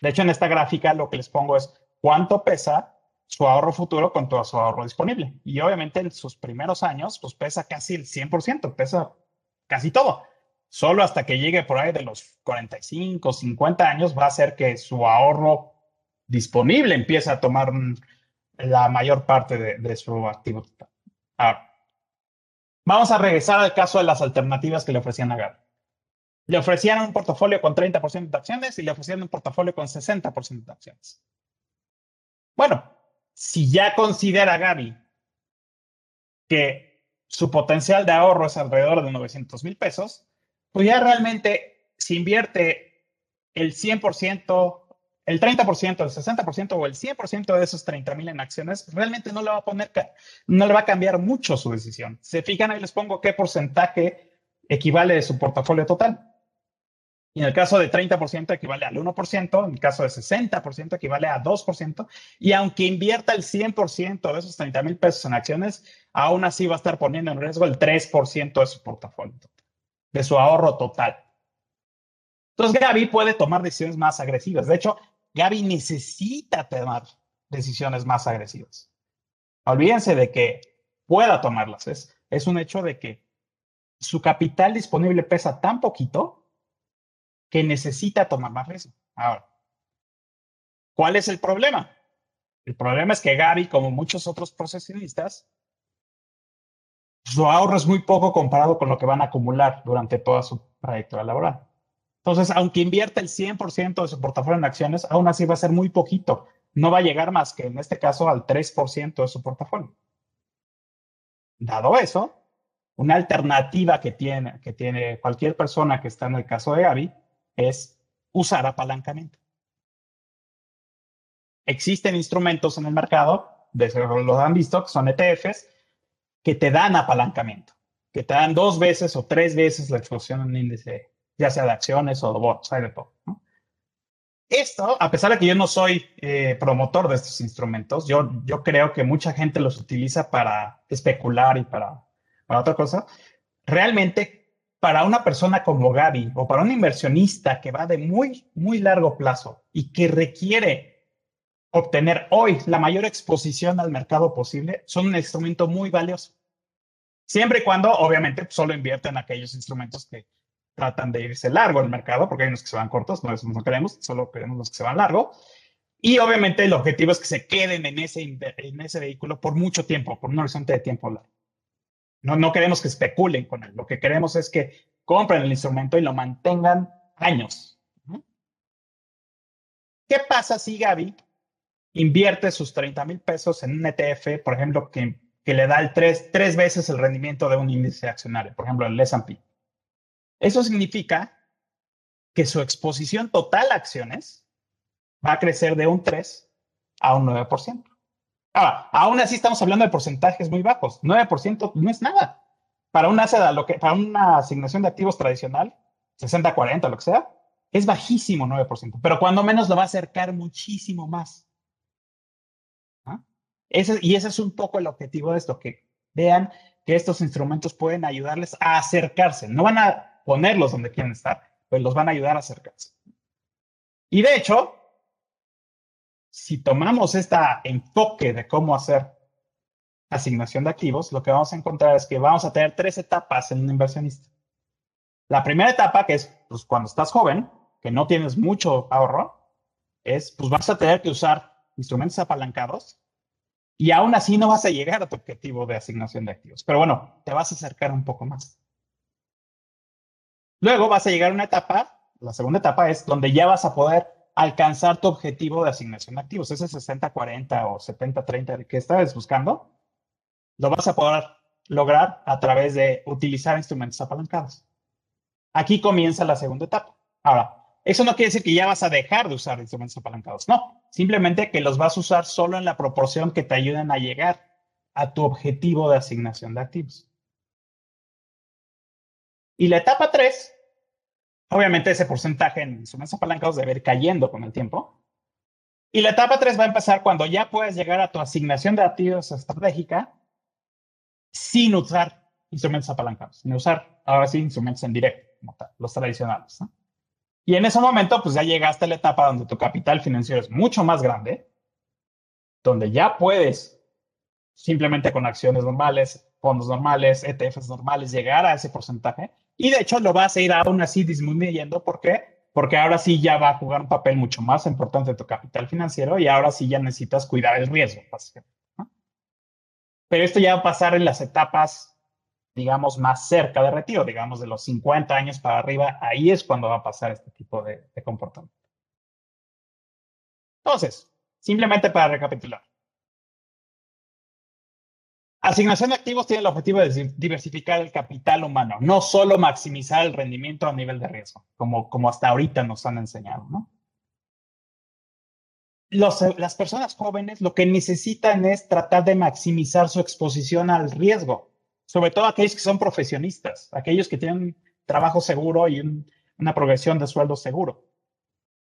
De hecho, en esta gráfica lo que les pongo es cuánto pesa su ahorro futuro con todo su ahorro disponible. Y obviamente en sus primeros años, pues pesa casi el 100%, pesa casi todo. Solo hasta que llegue por ahí de los 45, 50 años va a ser que su ahorro disponible empiece a tomar la mayor parte de, su activo total. Ahora, vamos a regresar al caso de las alternativas que le ofrecían a Gar. Le ofrecían un portafolio con 30% de acciones y le ofrecían un portafolio con 60% de acciones. Bueno, si ya considera Gaby que su potencial de ahorro es alrededor de 900 mil pesos, pues ya realmente si invierte el 100%, el 30%, el 60% o el 100% de esos 30 mil en acciones, realmente no le va a poner, no le va a cambiar mucho su decisión. Se fijan, ahí les pongo qué porcentaje equivale de su portafolio total. Y en el caso de 30% equivale al 1%, en el caso de 60% equivale a 2%, y aunque invierta el 100% de esos 30 mil pesos en acciones, aún así va a estar poniendo en riesgo el 3% de su portafolio, de su ahorro total. Entonces Gaby puede tomar decisiones más agresivas. De hecho, Gaby necesita tomar decisiones más agresivas. Olvídense de que pueda tomarlas. Es, es un hecho de que su capital disponible pesa tan poquito que necesita tomar más riesgo. Ahora, ¿cuál es el problema? El problema es que Gaby, como muchos otros profesionistas, su ahorro es muy poco comparado con lo que van a acumular durante toda su trayectoria laboral. Entonces, aunque invierta el 100% de su portafolio en acciones, aún así va a ser muy poquito. No va a llegar más que en este caso al 3% de su portafolio. Dado eso, una alternativa que tiene, que tiene cualquier persona que está en el caso de Gaby es usar apalancamiento. Existen instrumentos en el mercado, los han visto, que son ETFs, que te dan apalancamiento, que te dan dos veces o tres veces la exposición en índice, ya sea de acciones o de bonos, hay de todo. Esto, a pesar de que yo no soy eh, promotor de estos instrumentos, yo, yo creo que mucha gente los utiliza para especular y para, para otra cosa. Realmente, para una persona como Gaby o para un inversionista que va de muy, muy largo plazo y que requiere obtener hoy la mayor exposición al mercado posible, son un instrumento muy valioso. Siempre y cuando, obviamente, solo invierten en aquellos instrumentos que tratan de irse largo el mercado, porque hay unos que se van cortos, no, no queremos, solo queremos los que se van largo. Y obviamente el objetivo es que se queden en ese, en ese vehículo por mucho tiempo, por un horizonte de tiempo largo. No, no queremos que especulen con él, lo que queremos es que compren el instrumento y lo mantengan años. ¿Qué pasa si Gaby invierte sus 30 mil pesos en un ETF, por ejemplo, que, que le da el tres, tres veces el rendimiento de un índice accionario, por ejemplo, el S&P? Eso significa que su exposición total a acciones va a crecer de un 3 a un 9%. Ahora, aún así estamos hablando de porcentajes muy bajos. 9% no es nada. Para una, asignación de activos tradicional, 60-40, lo que sea, es bajísimo 9%, pero cuando menos lo va a acercar muchísimo más. ¿Ah? Y ese es un poco el objetivo de esto, que vean que estos instrumentos pueden ayudarles a acercarse. No van a ponerlos donde quieren estar, pues los van a ayudar a acercarse. Y de hecho, si tomamos este enfoque de cómo hacer asignación de activos, lo que vamos a encontrar es que vamos a tener tres etapas en un inversionista. La primera etapa, que es pues, cuando estás joven, que no tienes mucho ahorro, es pues vas a tener que usar instrumentos apalancados y aún así no vas a llegar a tu objetivo de asignación de activos. Pero bueno, te vas a acercar un poco más. Luego vas a llegar a una etapa, la segunda etapa es donde ya vas a poder alcanzar tu objetivo de asignación de activos, ese 60-40 o 70-30 que estabas buscando, lo vas a poder lograr a través de utilizar instrumentos apalancados. Aquí comienza la segunda etapa. Ahora, eso no quiere decir que ya vas a dejar de usar instrumentos apalancados, no, simplemente que los vas a usar solo en la proporción que te ayuden a llegar a tu objetivo de asignación de activos. Y la etapa 3, obviamente ese porcentaje en instrumentos apalancados debe ir cayendo con el tiempo. Y la etapa 3 va a empezar cuando ya puedes llegar a tu asignación de activos estratégica sin usar instrumentos apalancados, sin usar ahora sí instrumentos en directo, los tradicionales. Y en ese momento, pues ya llegaste a la etapa donde tu capital financiero es mucho más grande, donde ya puedes simplemente con acciones normales, fondos normales, ETFs normales, llegar a ese porcentaje y de hecho lo vas a ir aún así disminuyendo. ¿Por qué? Porque ahora sí ya va a jugar un papel mucho más importante tu capital financiero y ahora sí ya necesitas cuidar el riesgo. Pero esto ya va a pasar en las etapas, digamos, más cerca de retiro, digamos, de los 50 años para arriba. Ahí es cuando va a pasar este tipo de comportamiento. Entonces, simplemente para recapitular. Asignación de activos tiene el objetivo de diversificar el capital humano, no solo maximizar el rendimiento a nivel de riesgo, como, como hasta ahorita nos han enseñado. las personas jóvenes lo que necesitan es tratar de maximizar su exposición al riesgo, sobre todo aquellos que son profesionistas, aquellos que tienen trabajo seguro y una progresión de sueldo seguro.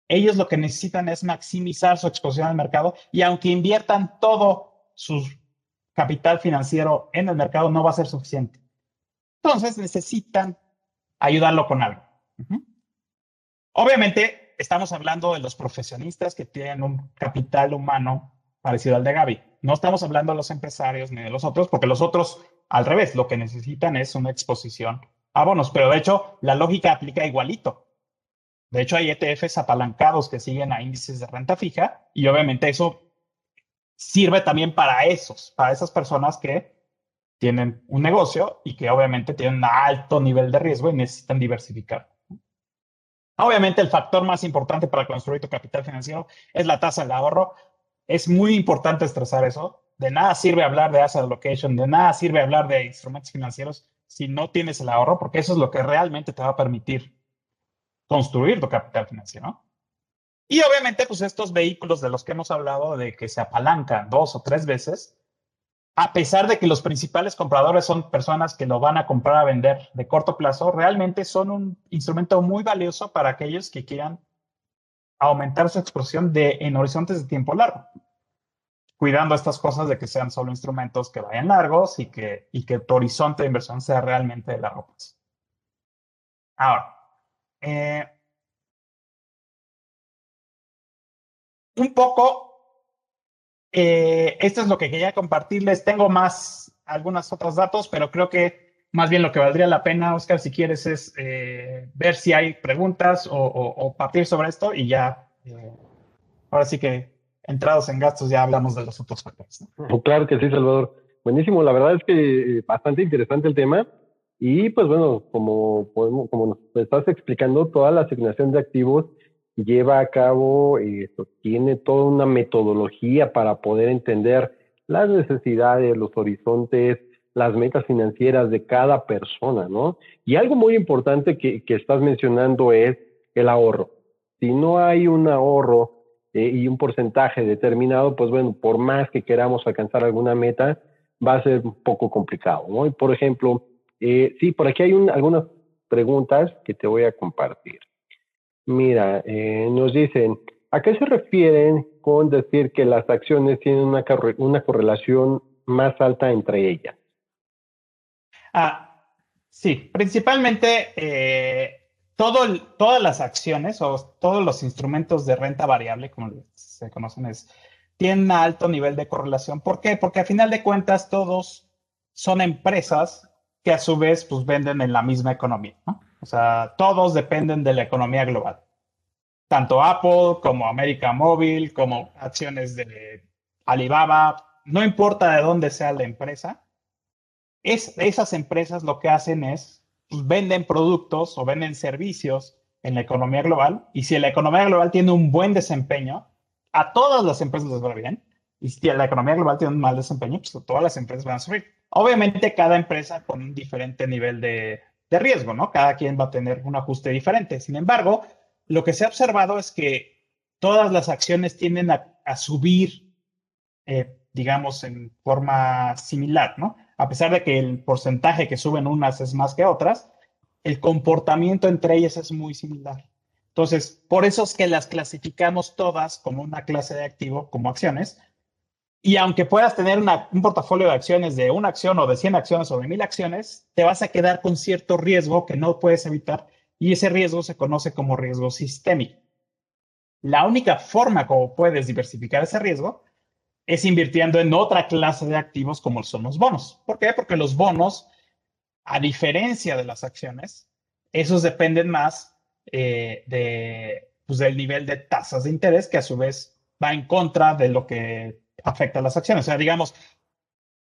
Ellos lo que necesitan es maximizar su exposición al mercado y aunque inviertan todo sus capital financiero en el mercado no va a ser suficiente. Entonces necesitan ayudarlo con algo. Obviamente, estamos hablando de los profesionistas que tienen un capital humano parecido al de Gaby. No estamos hablando de los empresarios ni de los otros, porque los otros, al revés, lo que necesitan es una exposición a bonos. Pero de hecho, la lógica aplica igualito. De hecho, hay ETFs apalancados que siguen a índices de renta fija y obviamente eso sirve también para esos, para esas personas que tienen un negocio y que obviamente tienen un alto nivel de riesgo y necesitan diversificar. Obviamente el factor más importante para construir tu capital financiero es la tasa de ahorro. Es muy importante estresar eso. De nada sirve hablar de asset allocation, de nada sirve hablar de instrumentos financieros si no tienes el ahorro, porque eso es lo que realmente te va a permitir construir tu capital financiero. Y obviamente, pues estos vehículos de los que hemos hablado, de que se apalancan dos o tres veces, a pesar de que los principales compradores son personas que lo van a comprar a vender de corto plazo, realmente son un instrumento muy valioso para aquellos que quieran aumentar su exposición de, en horizontes de tiempo largo, cuidando estas cosas de que sean solo instrumentos que vayan largos y que, y que tu horizonte de inversión sea realmente de largo plazo. Ahora, eh, un poco eh, esto es lo que quería compartirles. Tengo más, algunos otros datos, pero creo que más bien lo que valdría la pena, Oscar, si quieres, es eh, ver si hay preguntas o, partir sobre esto y ya, eh, ahora sí que entrados en gastos ya hablamos de los otros factores. Claro que sí, Salvador. Buenísimo, la verdad es que bastante interesante el tema. Y pues bueno, como, como nos estás explicando, toda la asignación de activos lleva a cabo, eh, tiene toda una metodología para poder entender las necesidades, los horizontes, las metas financieras de cada persona, ¿no? Y algo muy importante que, estás mencionando es el ahorro. Si no hay un ahorro eh, y un porcentaje determinado, pues bueno, por más que queramos alcanzar alguna meta, va a ser un poco complicado, ¿no? Y por ejemplo, eh, sí, por aquí hay algunas preguntas que te voy a compartir. Mira, eh, nos dicen, ¿a qué se refieren con decir que las acciones tienen una, correlación más alta entre ellas? Ah, sí, principalmente eh, todo todas las acciones o todos los instrumentos de renta variable, como se conocen, es, tienen alto nivel de correlación. ¿Por qué? Porque a final de cuentas todos son empresas que a su vez pues venden en la misma economía, ¿no? O sea, todos dependen de la economía global. Tanto Apple como América Móvil, como acciones de Alibaba, no importa de dónde sea la empresa, es, esas empresas lo que hacen es, pues, venden productos o venden servicios en la economía global. Y si la economía global tiene un buen desempeño, a todas las empresas les va bien. Y si la economía global tiene un mal desempeño, pues todas las empresas van a subir. Obviamente cada empresa con un diferente nivel de, de riesgo, ¿no? Cada quien va a tener un ajuste diferente. Sin embargo, lo que se ha observado es que todas las acciones tienden a, subir, eh, digamos, en forma similar, ¿no? A pesar de que el porcentaje que suben unas es más que otras, el comportamiento entre ellas es muy similar. Entonces, por eso es que las clasificamos todas como una clase de activo, como acciones, y aunque puedas tener un portafolio de acciones de una acción o de 100 acciones de 1000 acciones, te vas a quedar con cierto riesgo que no puedes evitar y ese riesgo se conoce como riesgo sistémico. La única forma como puedes diversificar ese riesgo es invirtiendo en otra clase de activos como son los bonos. ¿Por qué? Porque los bonos, a diferencia de las acciones, esos dependen más eh, de, pues, del nivel de tasas de interés que a su vez va en contra de lo que afecta a las acciones. O sea, digamos,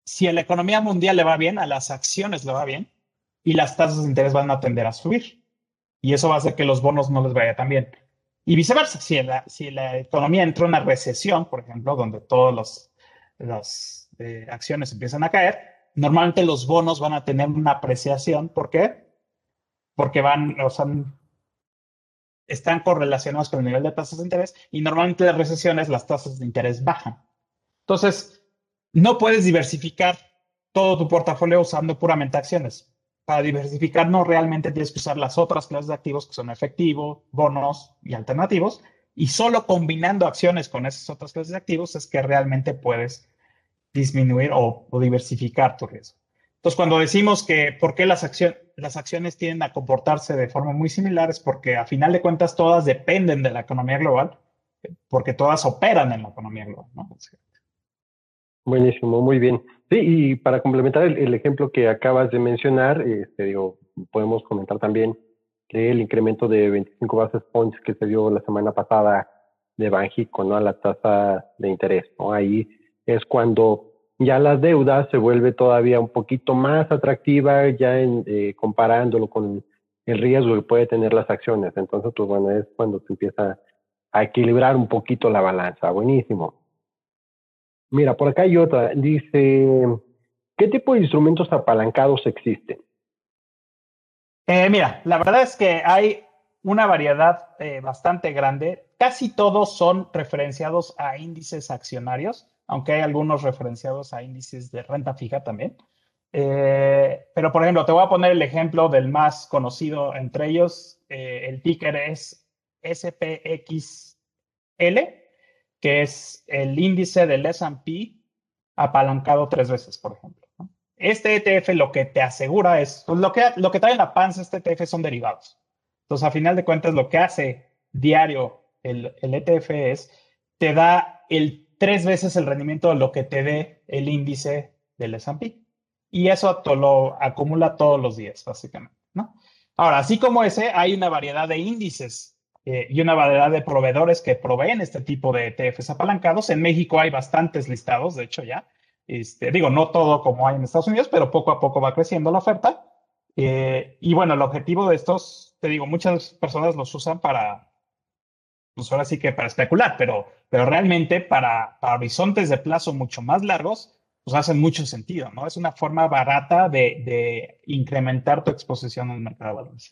si a la economía mundial le va bien, a las acciones le va bien y las tasas de interés van a tender a subir. Y eso va a hacer que los bonos no les vaya tan bien. Y viceversa, si la, si la economía entra en una recesión, por ejemplo, donde todas las eh, acciones empiezan a caer, normalmente los bonos van a tener una apreciación. ¿Por qué? Porque van, están correlacionados con el nivel de tasas de interés y normalmente en las recesiones las tasas de interés bajan. Entonces, no puedes diversificar todo tu portafolio usando puramente acciones. Para diversificar, no realmente tienes que usar las otras clases de activos que son efectivo, bonos y alternativos. Y solo combinando acciones con esas otras clases de activos es que realmente puedes disminuir o, diversificar tu riesgo. Entonces, cuando decimos que por qué las, las acciones tienden a comportarse de forma muy similar es porque a final de cuentas todas dependen de la economía global, porque todas operan en la economía global. ¿no? Buenísimo, muy bien. Sí, y para complementar el, ejemplo que acabas de mencionar, este, digo, podemos comentar también del incremento de 25 bases points que se dio la semana pasada de Banjico, ¿no? A la tasa de interés, ¿no? Ahí es cuando ya la deuda se vuelve todavía un poquito más atractiva, ya en, eh, comparándolo con el riesgo que puede tener las acciones. Entonces, pues bueno, es cuando se empieza a equilibrar un poquito la balanza. Buenísimo. Mira, por acá hay otra. Dice, ¿qué tipo de instrumentos apalancados existen? Eh, mira, la verdad es que hay una variedad eh, bastante grande. Casi todos son referenciados a índices accionarios, aunque hay algunos referenciados a índices de renta fija también. Eh, pero, por ejemplo, te voy a poner el ejemplo del más conocido entre ellos. el ticker es SPXL, que es el índice del S&P apalancado tres veces, por ejemplo. Este ETF lo que te asegura es, pues, lo, que, lo que trae en la panza este ETF son derivados. Entonces, a final de cuentas, lo que hace diario el, el ETF es, te da el tres veces el rendimiento de lo que te dé el índice del S&P. Y eso te lo acumula todos los días, básicamente. Ahora, así como ese, hay una variedad de índices eh, y una variedad de proveedores que proveen este tipo de ETFs apalancados. En México hay bastantes listados, de hecho ya. Este, digo, no todo como hay en Estados Unidos, pero poco a poco va creciendo la oferta. Eh, y bueno, el objetivo de estos, te digo, muchas personas los usan para, pues ahora sí que para especular, pero, pero realmente para, para horizontes de plazo mucho más largos, pues hacen mucho sentido, ¿no? Es una forma barata de, de incrementar tu exposición al mercado de valores.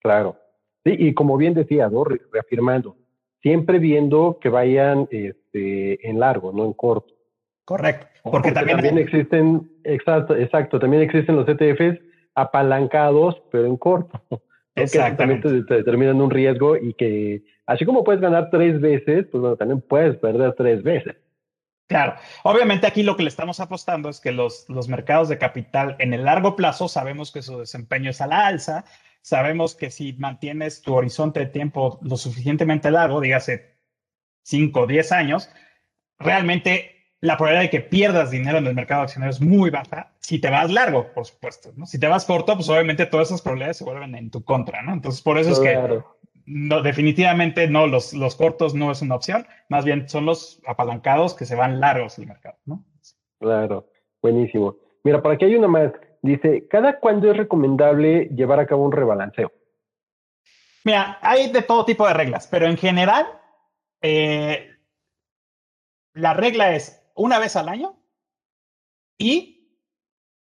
Claro. Sí, y como bien decía, ¿no? reafirmando, siempre viendo que vayan este, en largo, no en corto. Correcto. Porque, también, existen, exacto, exacto, también existen los ETFs apalancados, pero en corto. Exactamente. También te, determinan un riesgo y que, así como puedes ganar tres veces, pues bueno, también puedes perder tres veces. Claro, obviamente aquí lo que le estamos apostando es que los, los mercados de capital en el largo plazo sabemos que su desempeño es a la alza, sabemos que si mantienes tu horizonte de tiempo lo suficientemente largo, dígase 5 o 10 años, realmente la probabilidad de que pierdas dinero en el mercado accionario es muy baja. Si te vas largo, por supuesto, ¿no? Si te vas corto, pues obviamente todas esas probabilidades se vuelven en tu contra, ¿no? Entonces, por eso es que no, definitivamente no, los, los cortos no es una opción, más bien son los apalancados que se van largos el mercado, ¿no? Claro, buenísimo. Mira, por aquí hay una más. Dice, ¿cada cuándo es recomendable llevar a cabo un rebalanceo? Mira, hay de todo tipo de reglas, pero en general, eh, la regla es una vez al año y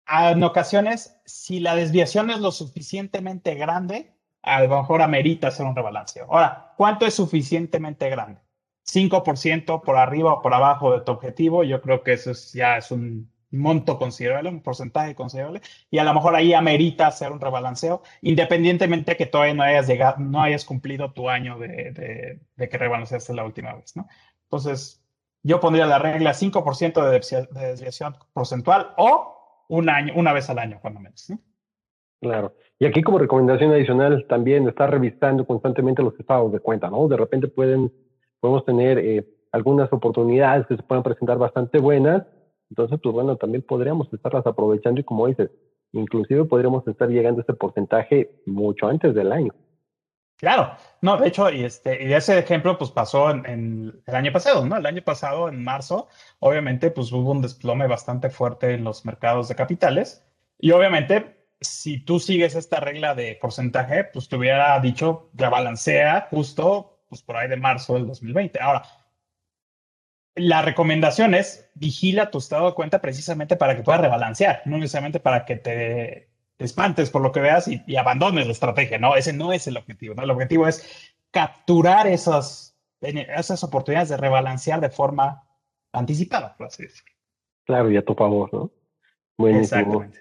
en ocasiones, si la desviación es lo suficientemente grande, a lo mejor amerita hacer un rebalanceo. Ahora, ¿cuánto es suficientemente grande? 5% por arriba o por abajo de tu objetivo, yo creo que eso ya es un monto considerable, un porcentaje considerable, y a lo mejor ahí amerita hacer un rebalanceo, independientemente que todavía no hayas llegado, no hayas cumplido tu año de, de que rebalanceaste la última vez, ¿no? Entonces, yo pondría la regla 5% de desviación porcentual o un año, una vez al año, cuando menos. Claro. Y aquí como recomendación adicional también estar revisando constantemente los estados de cuenta, ¿no? De repente pueden, podemos tener eh, algunas oportunidades que se puedan presentar bastante buenas. Entonces, pues bueno, también podríamos estarlas aprovechando y como dices, inclusive podríamos estar llegando a ese porcentaje mucho antes del año. Claro, no, de hecho, y, este, y ese ejemplo pues pasó en, el año pasado, ¿no? El año pasado, en marzo, obviamente pues hubo un desplome bastante fuerte en los mercados de capitales y obviamente si tú sigues esta regla de porcentaje, pues te hubiera dicho ya balancea justo pues por ahí de marzo del 2020. Ahora, la recomendación es vigila tu estado de cuenta precisamente para que puedas rebalancear, no necesariamente para que te te espantes por lo que veas y, abandones la estrategia, ¿no? Ese no es el objetivo, ¿no? El objetivo es capturar esas, esas oportunidades de rebalancear de forma anticipada, por así decirlo. Claro, y a tu favor, ¿no? Buenísimo. Exactamente.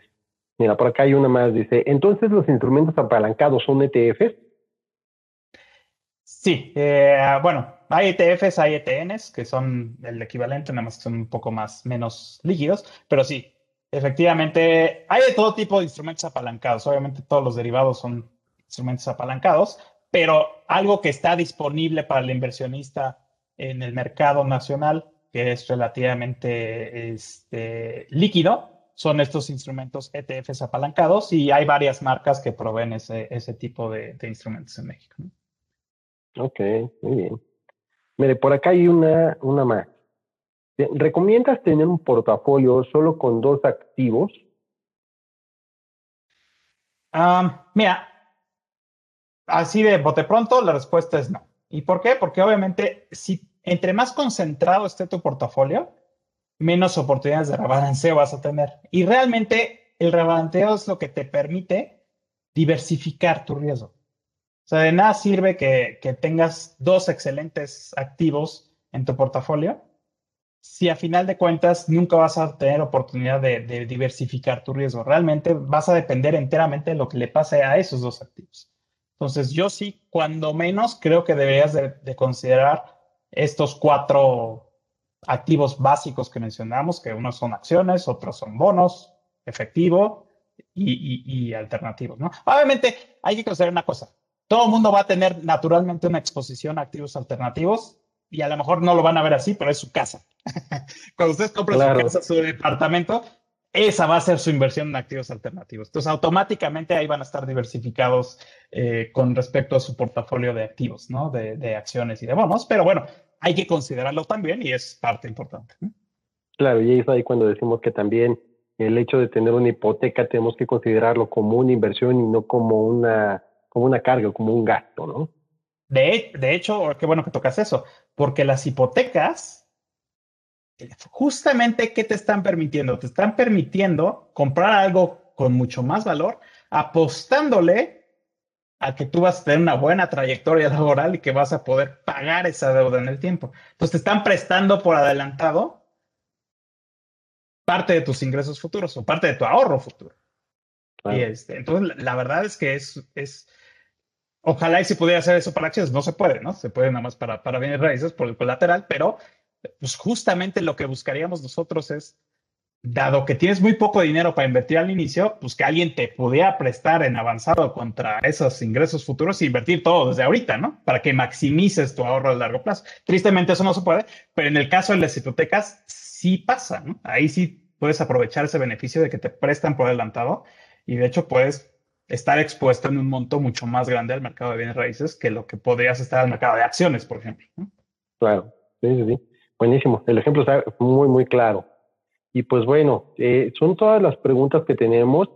Mira, por acá hay una más, dice, entonces los instrumentos apalancados son ETFs? Sí, eh, bueno, hay ETFs, hay ETNs, que son el equivalente, nada más que son un poco más, menos líquidos, pero sí, Efectivamente, hay de todo tipo de instrumentos apalancados. Obviamente todos los derivados son instrumentos apalancados, pero algo que está disponible para el inversionista en el mercado nacional, que es relativamente este, líquido, son estos instrumentos ETFs apalancados y hay varias marcas que proveen ese, ese tipo de, instrumentos en México. Ok, muy bien. Mire, por acá hay una, una más. ¿Recomiendas tener un portafolio solo con dos activos? mira, así de bote pronto, la respuesta es no. ¿Y por qué? Porque obviamente, si entre más concentrado esté tu portafolio, menos oportunidades de rebalanceo vas a tener. Y realmente el rebalanceo es lo que te permite diversificar tu riesgo. O sea, de nada sirve que, tengas dos excelentes activos en tu portafolio si a final de cuentas nunca vas a tener oportunidad de, diversificar tu riesgo. Realmente vas a depender enteramente de lo que le pase a esos dos activos. Entonces, yo sí, cuando menos, creo que deberías de considerar estos cuatro activos básicos que mencionamos, que unos son acciones, otros son bonos, efectivo y, alternativos, ¿no? Obviamente hay que considerar una cosa. Todo el mundo va a tener naturalmente una exposición a activos alternativos y a lo mejor no lo van a ver así, pero es su casa. Cuando ustedes compran su casa, su departamento, esa va a ser su inversión en activos alternativos. Entonces, automáticamente ahí van a estar diversificados eh, con respecto a su portafolio de activos, ¿no? De, de, acciones y de bonos. Pero bueno, hay que considerarlo también y es parte importante. Claro, y es ahí cuando decimos que también el hecho de tener una hipoteca tenemos que considerarlo como una inversión y no como una, como una carga, como un gasto, ¿no? De, de hecho, qué bueno que tocas eso, porque las hipotecas, justamente, ¿qué te están permitiendo? Te están permitiendo comprar algo con mucho más valor, apostándole a que tú vas a tener una buena trayectoria laboral y que vas a poder pagar esa deuda en el tiempo. Entonces te están prestando por adelantado parte de tus ingresos futuros o parte de tu ahorro futuro. Y este, entonces la, verdad es que es, es, ojalá y se pudiera hacer eso para acciones, no se puede, ¿no? Se puede nada más para, para bienes raíces por el colateral, pero pues justamente lo que buscaríamos nosotros es dado que tienes muy poco dinero para invertir al inicio, pues que alguien te pudiera prestar en avanzado contra esos ingresos futuros e invertir todo desde ahorita, ¿no? Para que maximices tu ahorro a largo plazo. Tristemente eso no se puede, pero en el caso de las hipotecas sí pasa. Ahí sí puedes aprovechar ese beneficio de que te prestan por adelantado y de hecho puedes estar expuesto en un monto mucho más grande al mercado de bienes raíces que lo que podrías estar al mercado de acciones, por ejemplo. Claro, sí, sí, sí. Buenísimo. El ejemplo está muy, muy claro. Y pues bueno, eh, son todas las preguntas que tenemos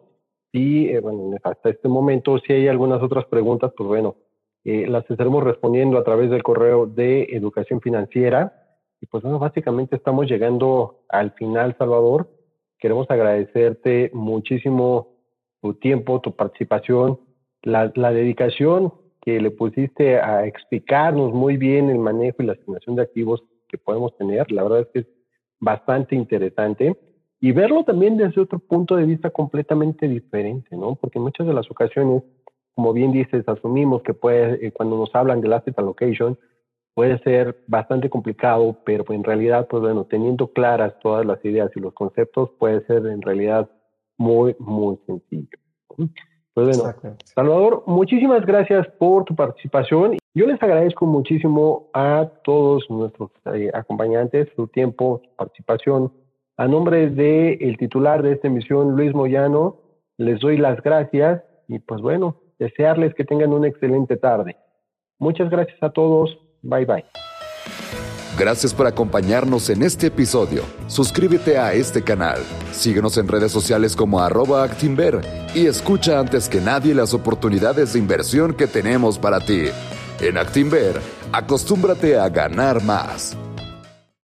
y eh, bueno, hasta este momento si hay algunas otras preguntas, pues bueno, eh, las estaremos respondiendo a través del correo de educación financiera. Y pues bueno, básicamente estamos llegando al final, Salvador. Queremos agradecerte muchísimo tu tiempo, tu participación, la, la dedicación que le pusiste a explicarnos muy bien el manejo y la asignación de activos que podemos tener. La verdad es que es bastante interesante y verlo también desde otro punto de vista completamente diferente, ¿no? Porque muchas de las ocasiones, como bien dices, asumimos que puede, eh, cuando nos hablan del asset allocation, puede ser bastante complicado, pero en realidad, pues bueno, teniendo claras todas las ideas y los conceptos, puede ser en realidad muy, muy sencillo. Pues bueno, Salvador, muchísimas gracias por tu participación. Yo les agradezco muchísimo a todos nuestros eh, acompañantes su tiempo, su participación. A nombre del el titular de esta emisión, Luis Moyano, les doy las gracias y pues bueno, desearles que tengan una excelente tarde. Muchas gracias a todos. Bye bye. Gracias por acompañarnos en este episodio. Suscríbete a este canal, síguenos en redes sociales como arroba Actinver y escucha antes que nadie las oportunidades de inversión que tenemos para ti. En Actinver, acostúmbrate a ganar más.